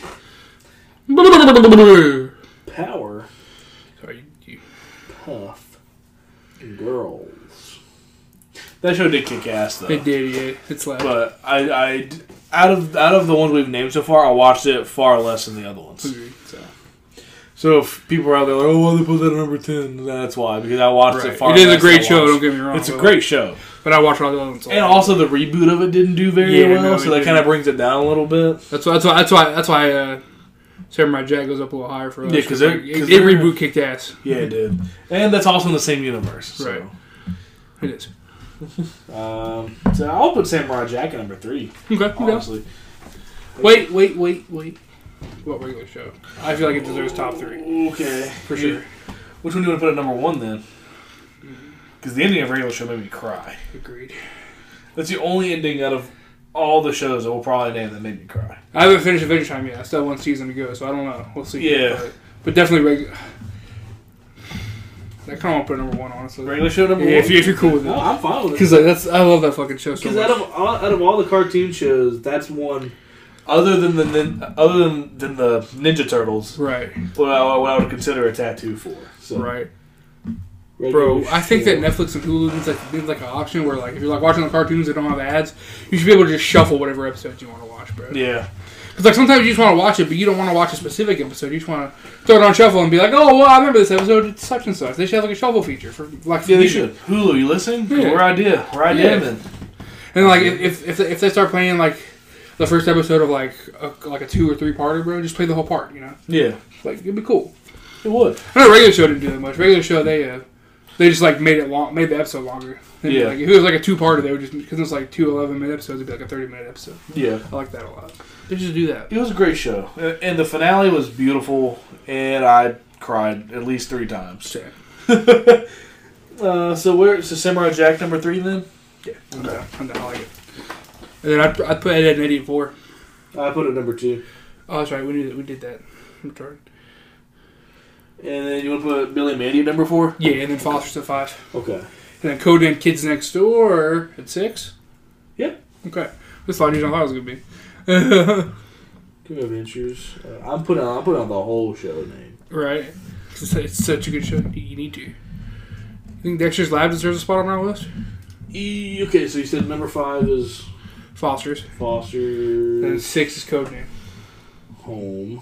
Power Sorry, you. Puff Girls. That show did kick ass though. It did, yeah. It's like But I, I, out of out of the ones we've named so far, I watched it far less than the other ones. Agreed, so. So if people are out there like, oh, why they put that at number ten? That's why because I watched Right. it far. It is a great show. Don't get me wrong. It's a great show, But I watched all the other ones. and also the reboot of it didn't do very Yeah, well, no, so that kind of brings it down a little bit. That's why. That's why. That's why. That's why. Uh, Samurai Jack goes up a little higher for us. Yeah, 'cause like, it, it reboot kicked ass. Yeah, it did, and that's also in the same universe. So. Right. It is. Um, so I'll put Samurai Jack at number three. Okay. okay. Wait, wait, wait, wait. What regular show? I feel like it deserves top three okay, for sure. Which one do you want to put at number one then? Mm-hmm. Because the ending of regular show made me cry. Agreed. That's the only ending out of all the shows that we'll probably name that made me cry. I haven't finished Adventure Time yet. I still have one season to go, so I don't know. We'll see. Yeah. But, but definitely regular. I kind of want to put number one, honestly. Regular show number Yeah, one. if, you, if you're cool with it. No, I'm fine with it. Because like, that's I love that fucking show so Because out of all, out of all the cartoon shows, that's one. Other than the nin, other than, than the Ninja Turtles, right, what I, what I would consider a tattoo for. So, right, regular bro. I think that. Netflix and Hulu needs like needs like an option where like if you're like watching the cartoons that don't have ads, you should be able to just shuffle whatever episodes you want to watch, bro. Yeah, Because like sometimes you just want to watch it, but you don't want to watch a specific episode. You just want to throw it on shuffle and be like, oh well, I remember this episode. It's such and such. They should have like a shuffle feature for like yeah, they should. Hulu, you listening? Yeah. We're idea. We're idea Yeah. then. And like if if if if they start playing like the first episode of like a, like a two or three parter, bro, just play the whole part. You know, Yeah, like it'd be cool. it would. I know regular show didn't do that much. Regular show they uh, they just like made it long, made the episode longer. And, Yeah. Like, if it was like a two parter, they would just because it's like two 11 minute episodes, it'd be like a thirty minute episode. Yeah. I like that a lot. They just do that. It was a great show, Uh, and the finale was beautiful, and I cried at least three times. Same. Uh, so where? So Samurai Jack number three then? Yeah. I'm down. I'm down. I like it. And then I'd, I'd put Ed, Ed and Eddy at four. I put it number two, Oh, that's right. We did we did that. I'm sorry. and then you want to put Billy and Mandy at number four? Yeah, and then Foster's at five. Okay. And then Code Codename Kids Next Door at six. Yep. Okay. This thought you I thought it was gonna be. Good Adventures. Uh, I'm putting on. I'm putting on the whole show name. right. It's, it's such a good show. You need to. You think Dexter's Lab deserves a spot on our list? E- okay, so you said number five is Foster's. Foster's. And six is code name. Home.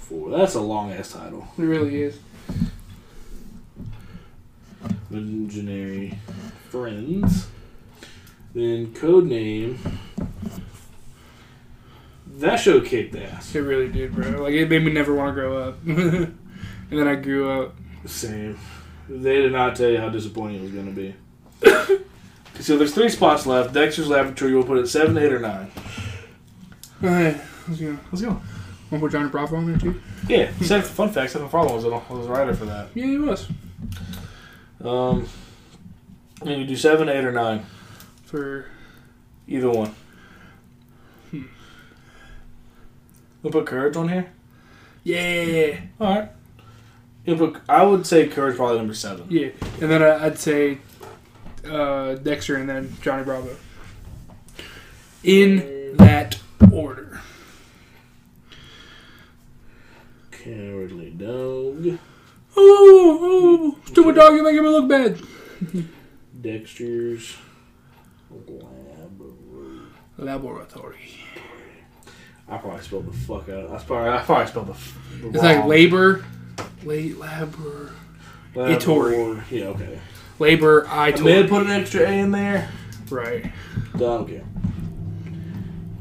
Four. That's a long ass title. It really is. Imaginary Friends. Then code name. That show kicked ass. It really did, bro. Like it made me never want to grow up. and then I grew up. Same. They did not tell you how disappointing it was going to be. so there's three spots left. Dexter's Laboratory. We'll put it seven, eight, or nine. Alright, let's go. Let's go. Want to put Johnny Bravo on there too? Yeah. Second fun fact: Seth MacFarlane was, a, was a writer for that. Yeah, he was. Um, and you do seven, eight, or nine. For Either one. Hmm. We'll put courage on here. yeah, All right. You'll put, I would say courage probably number seven. yeah. And then I'd say uh, Dexter and then Johnny Bravo. In that order. Cowardly dog. Oh, oh, stupid dog! You're making me look bad. Dexter's Laboratory. Laboratory. I probably spelled the fuck out. I probably I probably spelled the. the It's like labor, late labor, Labor- Itori. Yeah, okay. Labor. I I may have put an extra A in there. right. Don't care.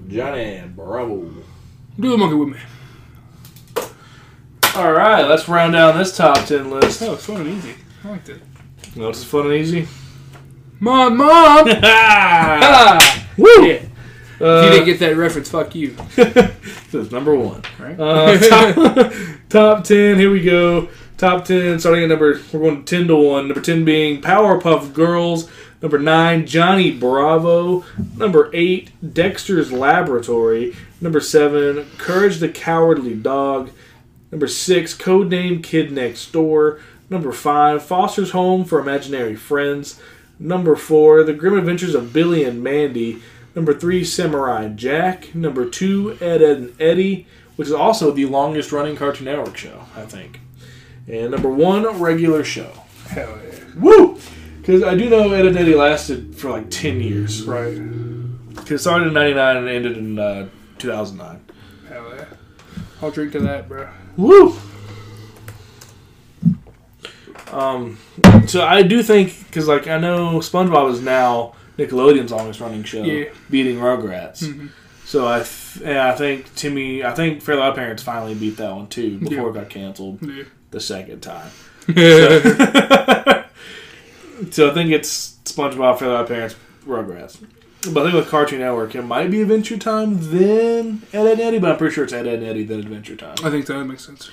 Johnny Bravo. Do the monkey with me. All right, let's round down this top ten list. Oh, it's fun and easy. I liked it. You know what's fun and easy? Mom, mom. woo! Yeah. If you Uh, didn't get that reference, fuck you. That's number one. Right? Uh, top, top 10, here we go. Top 10, starting at number, we're going 10 to 1. Number 10 being Powerpuff Girls. Number 9, Johnny Bravo. Number 8, Dexter's Laboratory. Number 7, Courage the Cowardly Dog. Number 6, Codename Kid Next Door. Number 5, Foster's Home for Imaginary Friends. Number 4, The Grim Adventures of Billy and Mandy. Number 3, Samurai Jack. Number 2, Ed, Ed, and Eddy which is also the longest running Cartoon Network show, I think. And number one, regular show. Hell yeah. Woo! Because I do know Ed and Eddy lasted for like 10 years. Right. Because it started in 99 and ended in uh, 2009. Hell yeah. I'll drink to that, bro. Woo! Um, so I do think, because like I know SpongeBob is now Nickelodeon's longest running show, Yeah. beating Rugrats. Mhm. So I, th- I think Timmy, I think Fairly Odd Parents finally beat that one too before Yeah. it got canceled Yeah. The second time. yeah. so I think it's SpongeBob, Fairly Odd Parents, Rugrats. But I think with Cartoon Network, it might be Adventure Time, then Ed, and Eddy, but I'm pretty sure it's Ed, Ed and Eddy, then Adventure Time. I think that makes sense.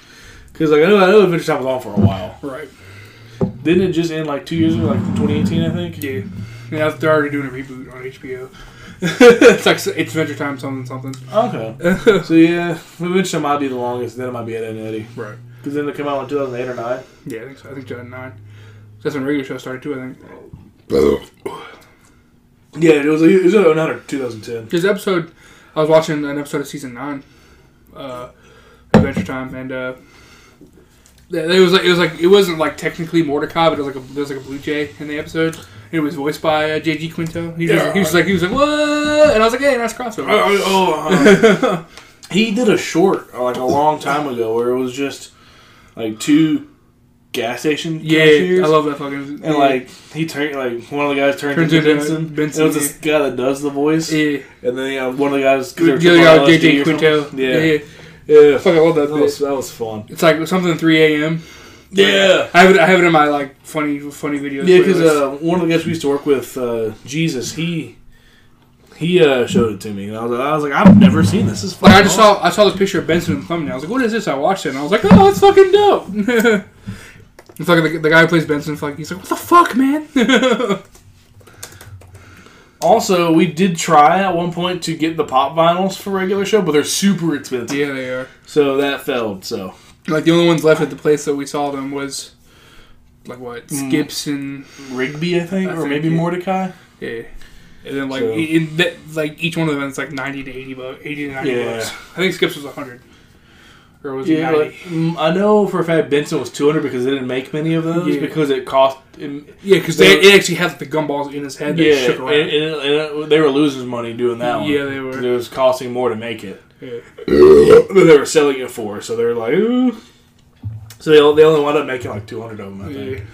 Because like I know, I know Adventure Time was on for a while. Right. Didn't it just end like two years ago, like 2018, I think? Yeah. Yeah, they're already doing a reboot on HBO. it's like it's Adventure Time, something, something. Okay. so yeah, Adventure Time might be the longest, then it might be Ed, Ed and Eddy. Right. Because then it came out in 2008 or 9. Yeah, I think so. I think 2009. That's when regular show started too. I think. Yeah, it was, it was 09 or 2010. This episode, I was watching an episode of season nine, uh, Adventure Time, and uh, it was like it was like it wasn't like technically Mordecai, but it was like a there was like a blue jay in the episode. It was voiced by uh, J.G. Quintel. He was, Yeah. he was like he was like what, and I was like, hey, nice crossover. Oh, uh, he did a short uh, like a long time ago where it was just like two gas station yeah, cashiers. I love that fucking. and like he turned like one of the guys turned Turns into into Benson. Benson, it was this guy that does the voice, yeah, and then yeah, one of the guys. the they were other tripping guy on with LSD J.J. Quintel. Yeah, Yeah, yeah. yeah. Fuck, I love that That was that was fun. It's like something 3 a.m. Yeah. I have it. I have it in my like funny funny videos. Yeah, because uh, one of the guys we used to work with, uh, Jesus, he he uh, showed it to me, and I was, I was like, I've never seen this. This is Like I just awesome. saw I saw this picture of Benson the thumbnail. I was like, "What is this?" I watched it and I was like, "Oh, it's fucking dope." it's like the, the guy who plays Benson. Like he's like, "What the fuck, man?" Also, we did try at one point to get the pop vinyls for regular show, but they're super expensive, yeah, they are. so that failed. So Like the only ones left at the place that we saw them was like what Mm. Skips and Rigby, I think, I or think, maybe yeah. Mordecai. yeah. And then like So- in that, like each one of them is like ninety to eighty bucks, eighty to ninety Yeah. bucks. I think Skips was hundred, or was it Yeah, ninety? like, mm, I know for a fact Benson was two hundred because they didn't make many of those Yeah. because it cost. It, yeah, because they- they it actually had the gumballs in his head. Yeah, and, and, it- they were losing money doing that one. Yeah, they were. It was costing more to make it. Yeah. than they were selling it for. So they were like, Ooh. so they, they only wound up making like 200 of them, I think. Yeah.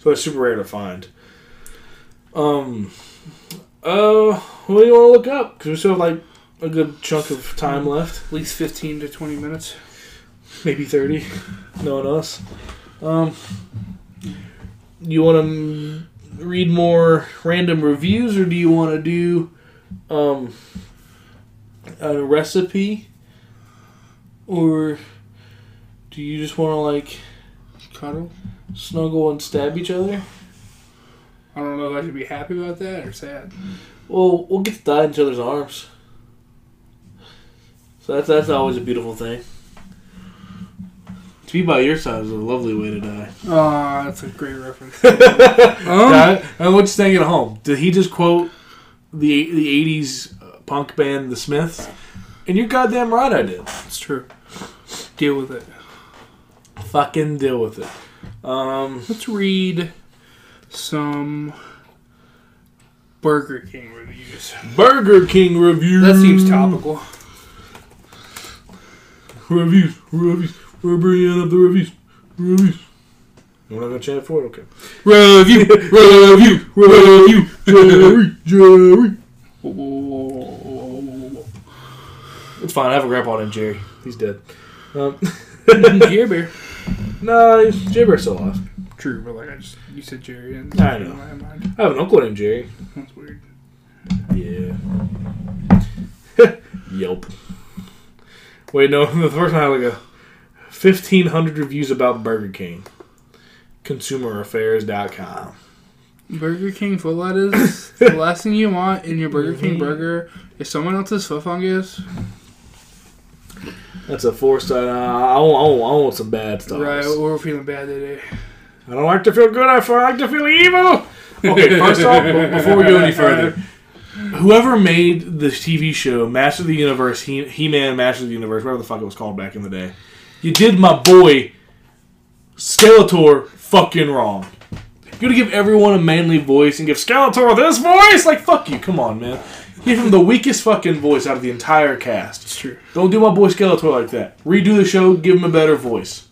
So it's super rare to find. Um, Uh, what do you want to look up? Because we still have like a good chunk of time left. At least 15 to 20 minutes. maybe 30 knowing us um you want to read more random reviews or do you want to do um a recipe or do you just want to like Cuddle. snuggle and stab each other I don't know if I should be happy about that or sad. well we'll get to die in each other's arms so that's that's always a beautiful thing to be by your side is a lovely way to die Oh, that's a great reference. Um, and what's staying at home? Did he just quote the the '80s punk band The Smiths? And you're goddamn right, I did. it's true. Deal with it. Fucking deal with it. Um, Let's read some Burger King reviews. Burger King reviews. That seems topical. Reviews, reviews. We're bringing up the reviews, reviews. We're not gonna chant for it, okay? Review, review, review. Jerry, Jerry. Whoa, whoa, whoa, It's fine. I have a grandpa named Jerry. He's dead. Um. Jerry Bear. no, he's Jerry Bear's still alive. True, but like I just you said Jerry and I know. in my mind. I have an uncle named Jerry. That's weird. Yeah. Yelp. Wait, no. The first one I had like a fifteen hundred reviews about Burger King. ConsumerAffairs.com. Burger King foot lettuce. the last thing you want in your Burger King Mhm. burger is someone else's foot fungus. That's a four star. Uh, I, want, I, want, I want some bad stars. Right, we're feeling bad today. I don't like to feel good. I like to feel evil. Okay, first off, before we go any further, whoever made the TV show Master of the Universe, He He Man, Master of the Universe, whatever the fuck it was called back in the day, you did my boy Skeletor fucking wrong. You gotta give everyone a manly voice and give Skeletor this voice? Like, fuck you, come on, man. Give him the weakest fucking voice out of the entire cast. It's true. Don't do my boy Skeletor like that. Redo the show, give him a better voice.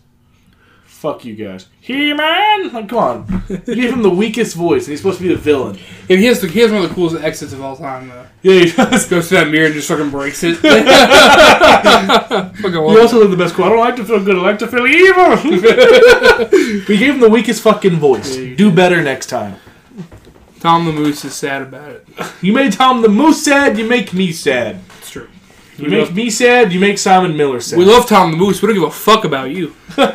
Fuck you guys. He Man! Like, come on. You gave him the weakest voice, and he's supposed to be the villain. If he has the, he has one of the coolest exits of all time though. Yeah, he does. Goes to that mirror and just fucking breaks it. fucking You also have the best quote. I don't like to feel good, I like to feel evil. we gave him the weakest fucking voice. Yeah, Do better next time. Tom the Moose is sad about it. You made Tom the Moose sad, you make me sad. It's true. You We make love- me sad, you make Simon Miller sad. We love Tom the Moose. We don't give a fuck about you.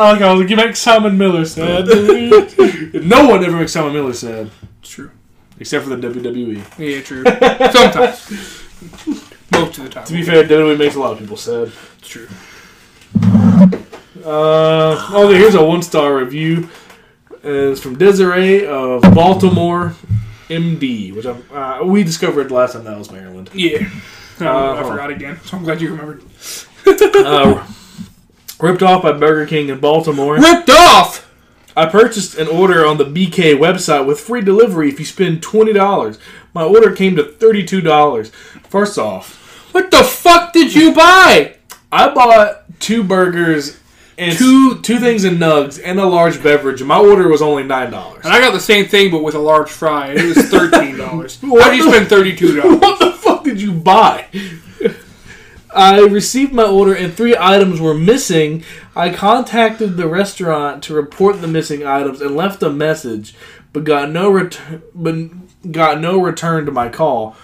I like how I you make Simon Miller sad. no one ever makes Simon Miller sad. It's true. Except for the WWE. Yeah, true. Sometimes. Most of the time. To be fair, WWE makes a lot of people sad. It's true. Uh, okay, here's a one star review. Uh, It's from Desiree of Baltimore, MD, which I'm, uh, we discovered last time that was Maryland. Yeah. Oh, I forgot again. So I'm glad you remembered. Ripped off by Burger King in Baltimore. Ripped off! I purchased an order on the BK website with free delivery if you spend twenty dollars. My order came to thirty-two dollars. First off, What the fuck did you buy? I bought two burgers and Two- two things in nugs and a large beverage. My order was only nine dollars. And I got the same thing, but with a large fry. It was thirteen dollars. How did you spend thirty-two dollars? What the fuck did you buy? I received my order and three items were missing. I contacted the restaurant to report the missing items and left a message, but got no return. But got no return to my call.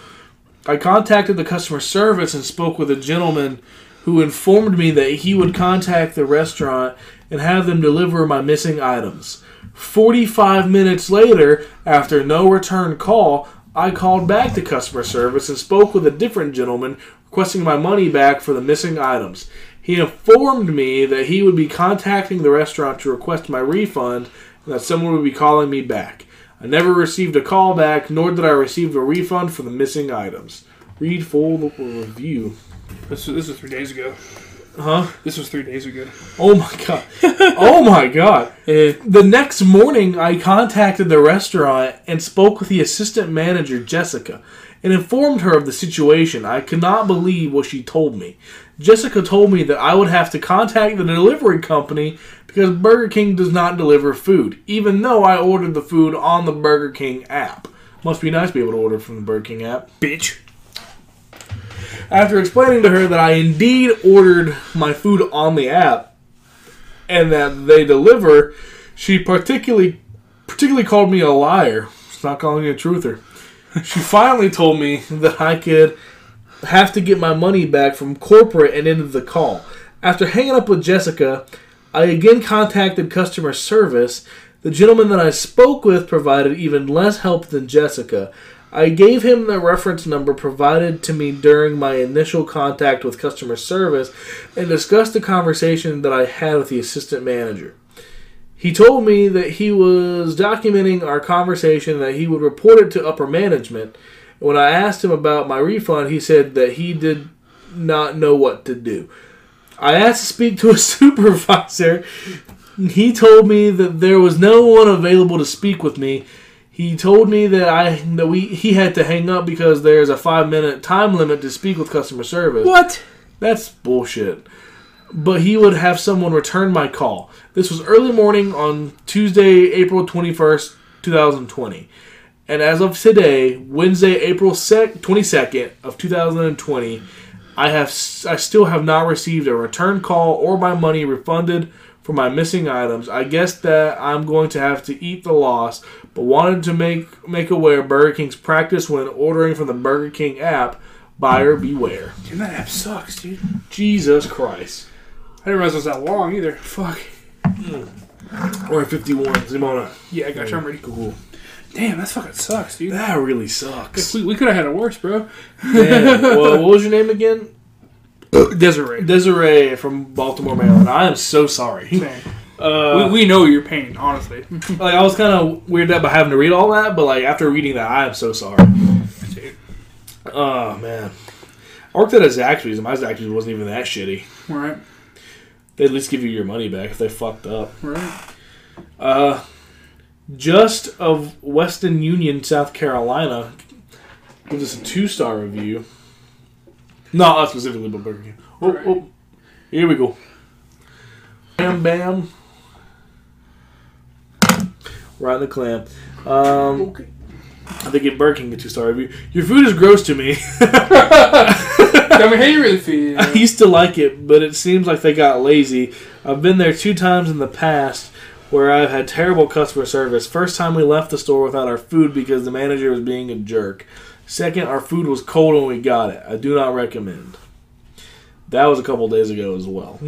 I contacted the customer service and spoke with a gentleman who informed me that he would contact the restaurant and have them deliver my missing items. 45 minutes later, after no return call, I called back to customer service and spoke with a different gentleman requesting my money back for the missing items. He informed me that he would be contacting the restaurant to request my refund and that someone would be calling me back. I never received a call back, nor did I receive a refund for the missing items. Read full review. This this was three days ago. Huh? This was three days ago. Oh my god. oh my god. The next morning, I contacted the restaurant and spoke with the assistant manager, Jessica, and informed her of the situation. I could not believe what she told me. Jessica told me that I would have to contact the delivery company because Burger King does not deliver food, even though I ordered the food on the Burger King app. Must be nice to be able to order from the Burger King app. Bitch. After explaining to her that I indeed ordered my food on the app and that they deliver, she particularly particularly called me a liar. She's not calling me a truther. She finally told me that I could have to get my money back from corporate and ended the call. After hanging up with Jessica, I again contacted customer service. The gentleman that I spoke with provided even less help than Jessica. I gave him the reference number provided to me during my initial contact with customer service and discussed the conversation that I had with the assistant manager. He told me that he was documenting our conversation, that he would report it to upper management. When I asked him about my refund, he said that he did not know what to do. I asked to speak to a supervisor. He told me that there was no one available to speak with me. He told me that I that we he had to hang up because there's a five minute time limit to speak with customer service. What? That's bullshit. But he would have someone return my call. This was early morning on Tuesday, April 21st, 2020. And as of today, Wednesday, April 22nd of 2020, I have I still have not received a return call or my money refunded for my missing items. I guess that I'm going to have to eat the loss, but wanted to make make aware Burger King's practice when ordering from the Burger King app, buyer beware. Dude, that app sucks, dude. Jesus Christ. I didn't realize it was that long either. Fuck. Hmm. Or 51. Zimona. Yeah, I got you. Hmm. I'm ready. Cool. Damn, that fucking sucks, dude. That really sucks. We, we could have had it worse, bro. Yeah. Well, what was your name again? Desiree. Desiree from Baltimore, Maryland. I am so sorry. Uh, we, we know your pain, honestly. like I was kind of weirded out by having to read all that, but like after reading that, I am so sorry. Oh man, I worked at a Zaxby's, and my Zaxby's wasn't even that shitty. Right, They at least give you your money back if they fucked up. right. Uh, just of Weston Union, South Carolina, gives us a two star review. Not us specifically, but Burger King. Oh, Right. oh, here we go. Bam, bam. Right in the clam. Um, Okay. I think at Burger King a two star review. Your food is gross to me. I mean, how you really feel. I used to like it, but it seems like they got lazy. I've been there two times in the past where I've had terrible customer service. First time we left the store without our food because the manager was being a jerk. Second, our food was cold when we got it. I do not recommend. That was a couple days ago as well.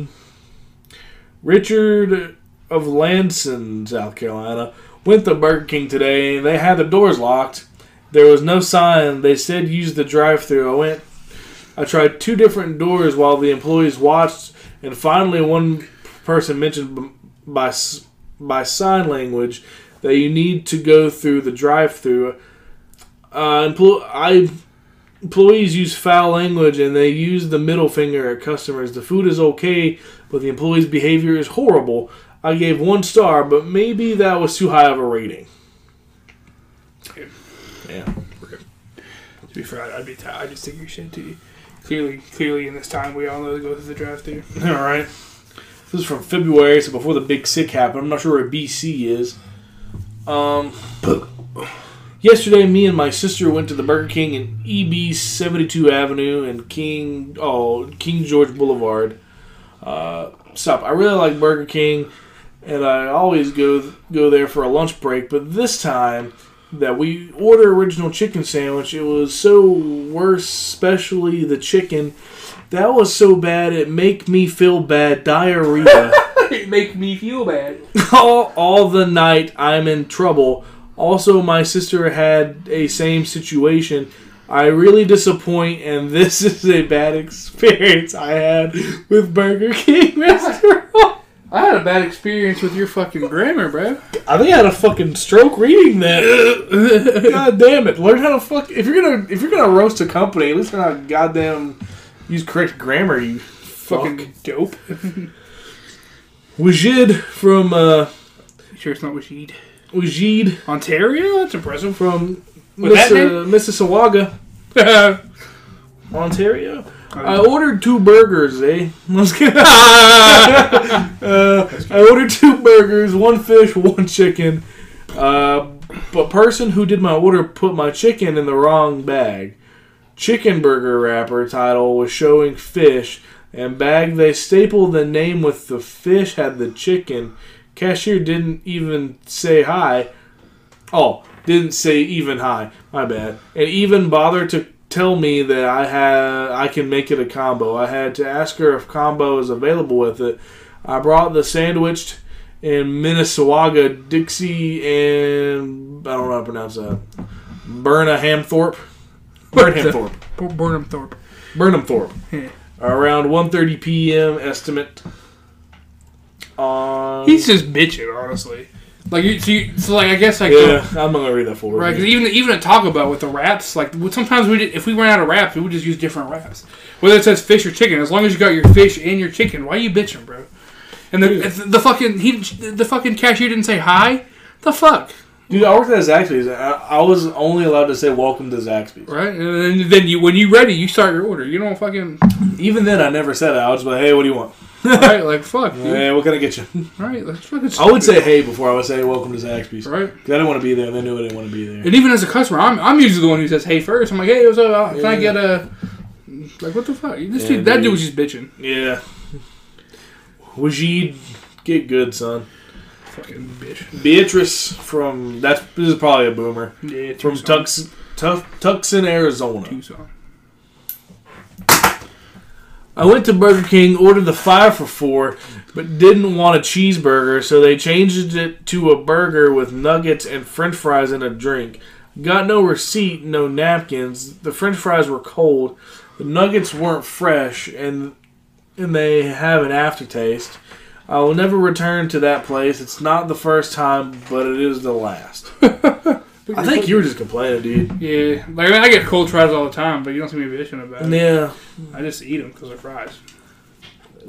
Richard of Lanson, South Carolina, went to Burger King today and they had the doors locked. There was no sign. They said use the drive-through. I went I tried two different doors while the employees watched, and finally, one person mentioned by by sign language that you need to go through the drive-through. Uh, empl- I employees use foul language and they use the middle finger at customers. The food is okay, but the employees' behavior is horrible. I gave one star, but maybe that was too high of a rating. Yeah. To be fair, I'd be t- I'd just think your shit to you. Clearly, clearly, in this time, we all know to go through the drive-through. All right. This is from February, so before the big sick happened. I'm not sure where BC is. Um, yesterday, me and my sister went to the Burger King in EB 72 Avenue and King oh King George Boulevard. Uh, stop. I really like Burger King, and I always go go there for a lunch break. But this time that we order original chicken sandwich, it was so worse, especially the chicken. That was so bad it make me feel bad diarrhea. it make me feel bad. all, all the night I'm in trouble. Also, my sister had a same situation. I really disappoint, and this is a bad experience I had with Burger King restaurant. I had a bad experience with your fucking grammar, bro. I think I had a fucking stroke reading that. God damn it! Learn how to fuck. If you're gonna if you're gonna roast a company, at least learn how to goddamn use correct grammar. You Fucking fucking dope. Wajid from uh, sure it's not Wajid. Wajid Ontario? That's impressive. from With that Miss, uh, Mississauga. Ontario. I ordered two burgers, eh? Let's get. uh, I ordered two burgers, one fish, one chicken. Uh, but person who did my order put my chicken in the wrong bag. Chicken burger wrapper title was showing fish, and bag they stapled the name with the fish had the chicken. Cashier didn't even say hi. Oh, didn't say even hi. My bad. And even bothered to tell me that I had I can make it a combo. I had to ask her if combo is available with it. I brought the sandwiched in Minnesawaga, Dixie, and I don't know how to pronounce that. Burnhamthorpe. Burnhamthorpe. Burnham Thorpe. Burnhamthorpe. Yeah. Around 1.30 p.m. estimate. On He's just bitching, honestly. Like, you, so, you, so like I guess like yeah, I'm not gonna read that for Right, because even even at Taco Bell with the wraps, like sometimes we did, if we ran out of wraps, we would just use different wraps. Whether it says fish or chicken, as long as you got your fish and your chicken, why are you bitching, bro? And the the, the fucking he the fucking cashier didn't say hi. The fuck, Dude, I worked at Zaxby's. I, I was only allowed to say "Welcome to Zaxby's." right? And then, then you when you ready, you start your order. You don't fucking Even then, I never said it. I was like, "Hey, what do you want? Right, like fuck, dude. Hey, what can I get you?" right? That's fucking. I would say "Hey" before I would say "Welcome to Zaxby's." right. 'Cause I didn't want to be there, and they knew I didn't want to be there. And even as a customer, I'm, I'm usually the one who says hey first. I'm like, hey, what's up? Uh, can I get a like what the fuck? This Yeah, dude, that dude. dude was just bitching. Yeah. Wajid, get good, son. Fucking bitch. Beatrice from that's this is probably a boomer Yeah, from Tucson. Tux, Tux, Tucson, Arizona. Tucson. I went to Burger King, ordered the five for four, but didn't want a cheeseburger, so they changed it to a burger with nuggets and French fries and a drink. Got no receipt, no napkins. The French fries were cold. The nuggets weren't fresh, and and they have an aftertaste. I will never return to that place. It's not the first time, but it is the last. I think you were just complaining, dude. Yeah, like I get cold fries all the time, but you don't see me bitching about it. Yeah. I just eat them because they're fries.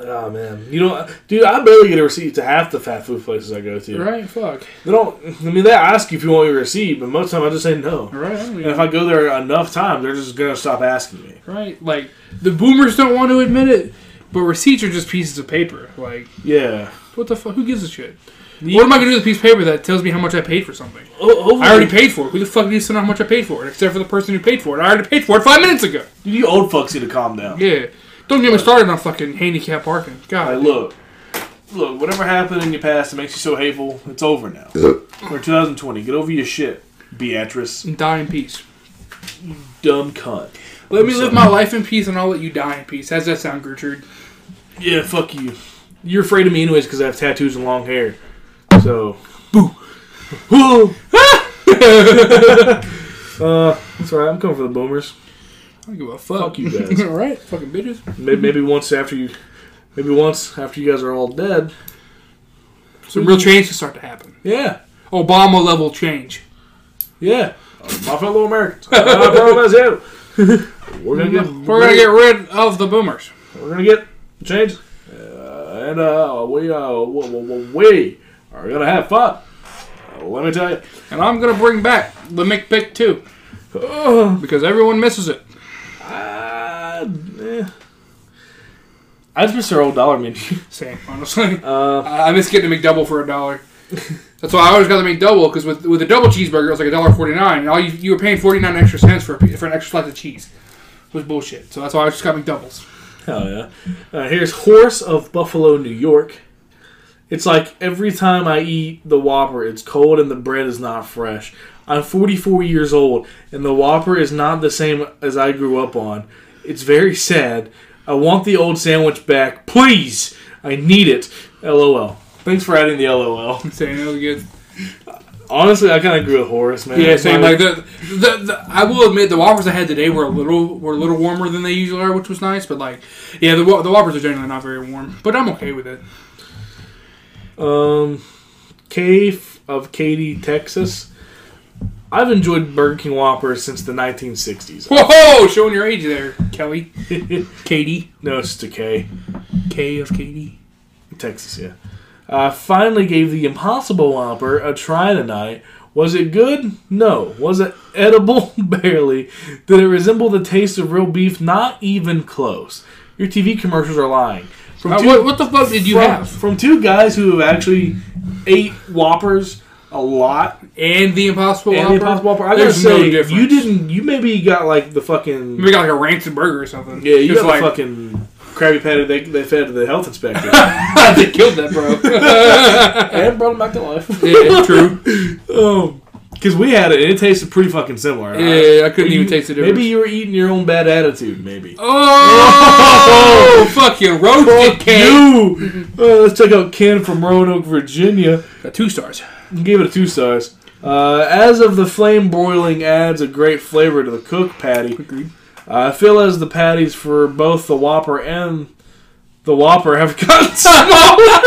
Oh man, you know, dude, I barely get a receipt to half the fat food places I go to. Right? Fuck. They don't. I mean, they ask you if you want your receipt, but most of the time I just say no. Right? I don't And even- if I go there enough time, they're just gonna stop asking me. right? Like the boomers don't want to admit it, but receipts are just pieces of paper. Like Yeah. what the fuck? Who gives a shit? What am I gonna do with a piece of paper that tells me how much I paid for something? Ho- hopefully, I already paid for it. Who the fuck needs to know how much I paid for it? Except for the person who paid for it. I already paid for it five minutes ago. Dude, you old fucks need to calm down. Yeah. Don't get me started on fucking handicap parking. God. Like, look, look, whatever happened in your past that makes you so hateful, it's over now. We're 2020. Get over your shit, Beatrice. and die in peace. You Dumb cunt. Let me I'm live sorry. my life in peace, and I'll let you die in peace. How's that sound, Gertrude? Yeah, fuck you. You're afraid of me anyways because I have tattoos and long hair. So, boo. Whoa. uh, that's alright. I'm coming for the boomers. I don't give a fuck. Fuck you guys. all right, fucking bitches. Maybe, maybe once after you, maybe once after you guys are all dead. Some real change can start to happen. Yeah, Obama level change. yeah. My fellow Americans, I promise you, we're gonna get We're gonna get rid of the boomers. we're gonna get change, uh, and uh, we uh, w- w- w- we are gonna have fun. Uh, let me tell you. And I'm gonna bring back the McPick too, Uh, because everyone misses it. eh. I just miss our old dollar menu. Same, honestly. Uh, I I miss getting a McDouble for a dollar. That's why I always got the McDouble because with with a double cheeseburger it was like a dollar forty nine, and all you you were paying forty nine extra cents for a, for an extra slice of cheese. It was bullshit. So that's why I just got McDoubles. Hell yeah. Uh, here's Horace of Buffalo, New York. It's like every time I eat the Whopper, it's cold and the bread is not fresh. I'm 44 years old and the Whopper is not the same as I grew up on. It's very sad. I want the old sandwich back. Please! I need it. LOL. Thanks for adding the LOL. Saying that was good. Honestly, I kind of grew with Horace, man. Yeah, same. Like the, the, the I will admit the Whoppers I had today were a little were a little warmer than they usually are, which was nice. But like, yeah, the the Whoppers are generally not very warm, but I'm okay with it. Um, Cave of Katy, Texas. I've enjoyed Burger King Whoppers since the 1960s. Whoa, showing your age there, Kelly, Katie, no, it's just a K. K of Katy. Texas, yeah. I finally gave the Impossible Whopper a try tonight. Was it good? No. Was it edible? Barely. Did it resemble the taste of real beef? Not even close. Your TV commercials are lying. From two- what, what the fuck did you from, have? from two guys who have actually ate Whoppers a lot And the Impossible and Whopper? the Impossible Whopper. I gotta There's no say, difference. you didn't. You maybe got like the fucking. We got like a rancid burger or something. Yeah, you got like, the fucking Krabby Patty they, they fed to the health inspector they killed that, bro. and brought him back to life. yeah, true. Um, because we had it and it tasted pretty fucking similar. Yeah, I couldn't You- even taste the difference. Maybe you were eating your own bad attitude. Maybe. Oh, fuck you, roasted Ken. You. Uh, let's check out Ken from Roanoke, Virginia. Got two stars. Gave it a two stars. Uh, as of the flame broiling adds a great flavor to the cook patty. Agreed. I feel as the patties for both the Whopper and the Whopper have gotten smaller.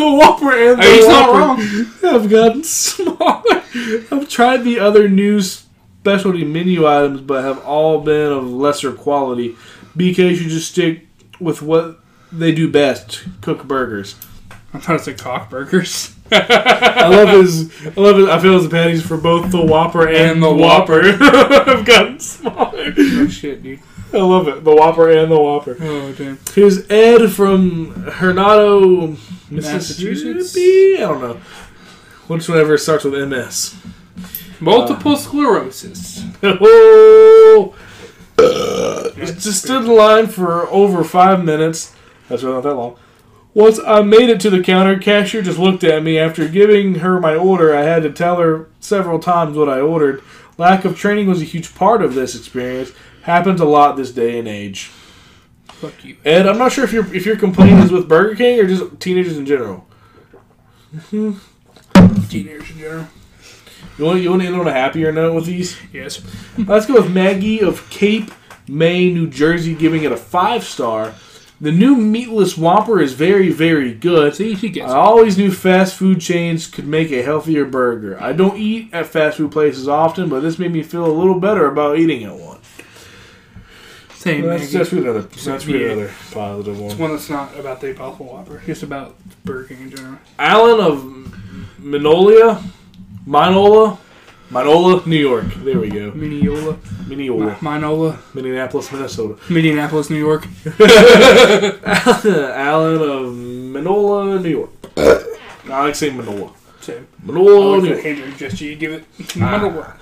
The Whopper and the Hey, he's not wrong. have gotten smaller. I've tried the other new specialty menu items, but have all been of lesser quality. BK should just stick with what they do best: cook burgers. I'm trying to say cock burgers. I love his. I love it. I feel his patties for both the Whopper and, And the the Whopper have gotten smaller. oh, shit, dude. I love it. The Whopper and the Whopper. Oh, damn. Here's Ed from Hernado, Massachusetts? Mississippi. I don't know. Which whatever starts with MS. Multiple uh, sclerosis. Oh, just stood in line for over five minutes. That's really not that long. Once I made it to the counter, cashier just looked at me. After giving her my order, I had to tell her several times what I ordered. Lack of training was a huge part of this experience. Happens a lot this day and age. Fuck you. Ed, I'm not sure if your if your complaint is with Burger King or just teenagers in general. Mm-hmm. Teenagers in general. You want you want to end on a happier note with these? Yes. Let's go with Maggie of Cape May, New Jersey, giving it a five star. The new meatless Whopper is very, very good. See, she gets I always knew fast food chains could make a healthier burger. I don't eat at fast food places often, but this made me feel a little better about eating at one. Same, That's, Maggie. that's really another, that's really Yeah. another positive one. One that's not about the Impossible Whopper. It's about Burger King in general. Alan of Minolia, Minola, Minola, New York. There we go. Mineola. Minola, Minola. Minneapolis, Minnesota. Minneapolis, New York. Alan of Minola, New York. I like saying Minola. Same. Minola, New the York. Andrew gesture you give it. Ah.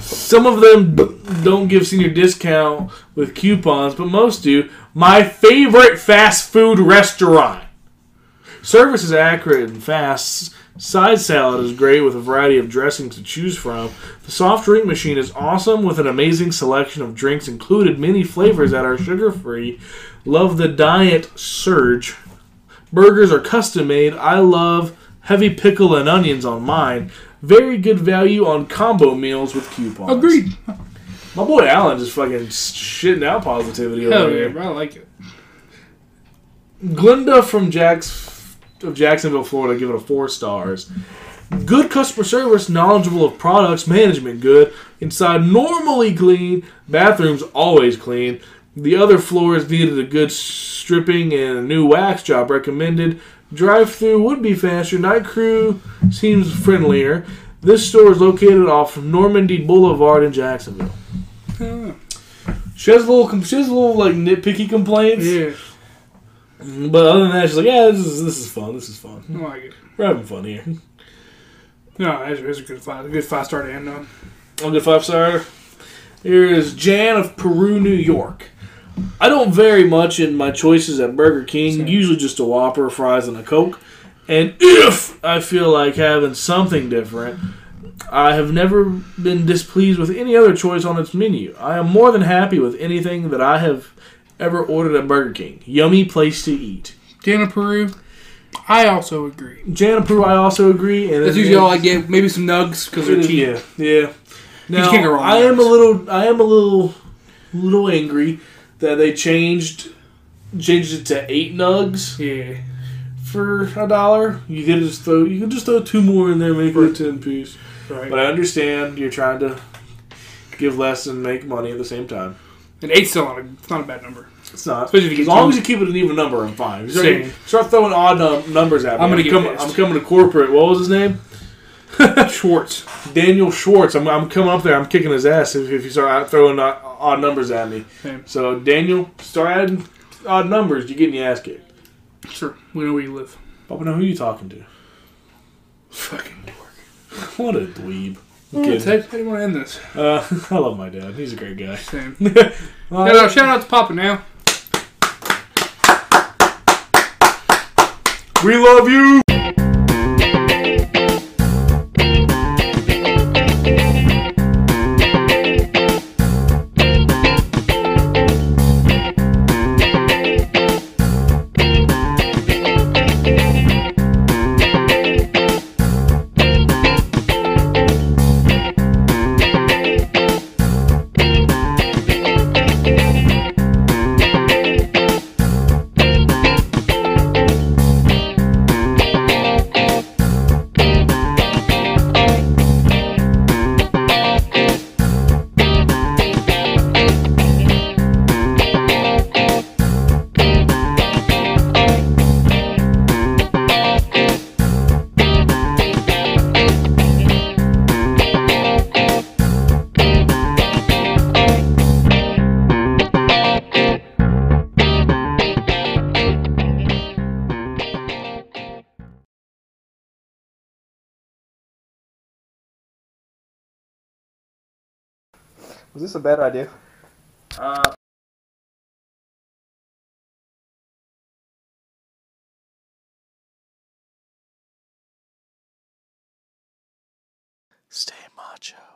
Some of them don't give senior discount with coupons, but most do. My favorite fast food restaurant. Service is accurate and fast. Side salad is great with a variety of dressings to choose from. The soft drink machine is awesome with an amazing selection of drinks included, many flavors that are sugar free. Love the diet surge. Burgers are custom made. I love heavy pickle and onions on mine. Very good value on combo meals with coupons. Agreed. My boy Alan just fucking shitting out positivity over yeah, here. bro. I like it. Glenda from Jacks of Jacksonville, Florida, give it a four stars. Good customer service, knowledgeable of products, management good. Inside normally clean, bathrooms always clean. The other floors needed a good stripping and a new wax job recommended. Drive through would be faster. Night crew seems friendlier. This store is located off Normandy Boulevard in Jacksonville. She has a little, she has a little like nitpicky complaints. yeah. But other than that, she's like, yeah, this is this is fun. This is fun. I like it. We're having fun here. No, it's, it's a good five. A good five star to end on. I'll get five star. Here is Jan of Peru, New York. I don't vary much in my choices at Burger King. Same. Usually just a Whopper, fries, and a Coke. And if I feel like having something different, I have never been displeased with any other choice on its menu. I am more than happy with anything that I have ever ordered at Burger King. Yummy place to eat. Dana Peru. I also agree. Jan of Peru, I also agree. And That's usually all I get. Maybe some nugs because they're cheap. Yeah, yeah. Now, can't go wrong I with am a little, I am a little, little angry that they changed, changed it to eight nugs Yeah. for a dollar. You could just throw, you could just throw two more in there, make it a ten piece. Right. But I understand you're trying to give less and make money at the same time. and eight's still not a, it's not a bad number. It's not. Especially if you as long as you keep it an even number, I'm fine. Start, start throwing odd num- numbers at me. I'm gonna get coming. I'm coming to corporate. What was his name? Schwartz. Daniel Schwartz. I'm, I'm coming up there. I'm kicking his ass if, if you start throwing odd, odd numbers at me. Okay. So Daniel, start adding odd numbers. You're getting your ass kicked. Sure. We know where you live. Papa, know who you talking to? Fucking dork. What a dweeb. Oh, Kidding. Ted, how do you want to end this? Uh, I love my dad. He's a great guy. Same. Uh, Shout out, shout out to Papa now. we love you. Was this a bad idea? Uh, Stay macho.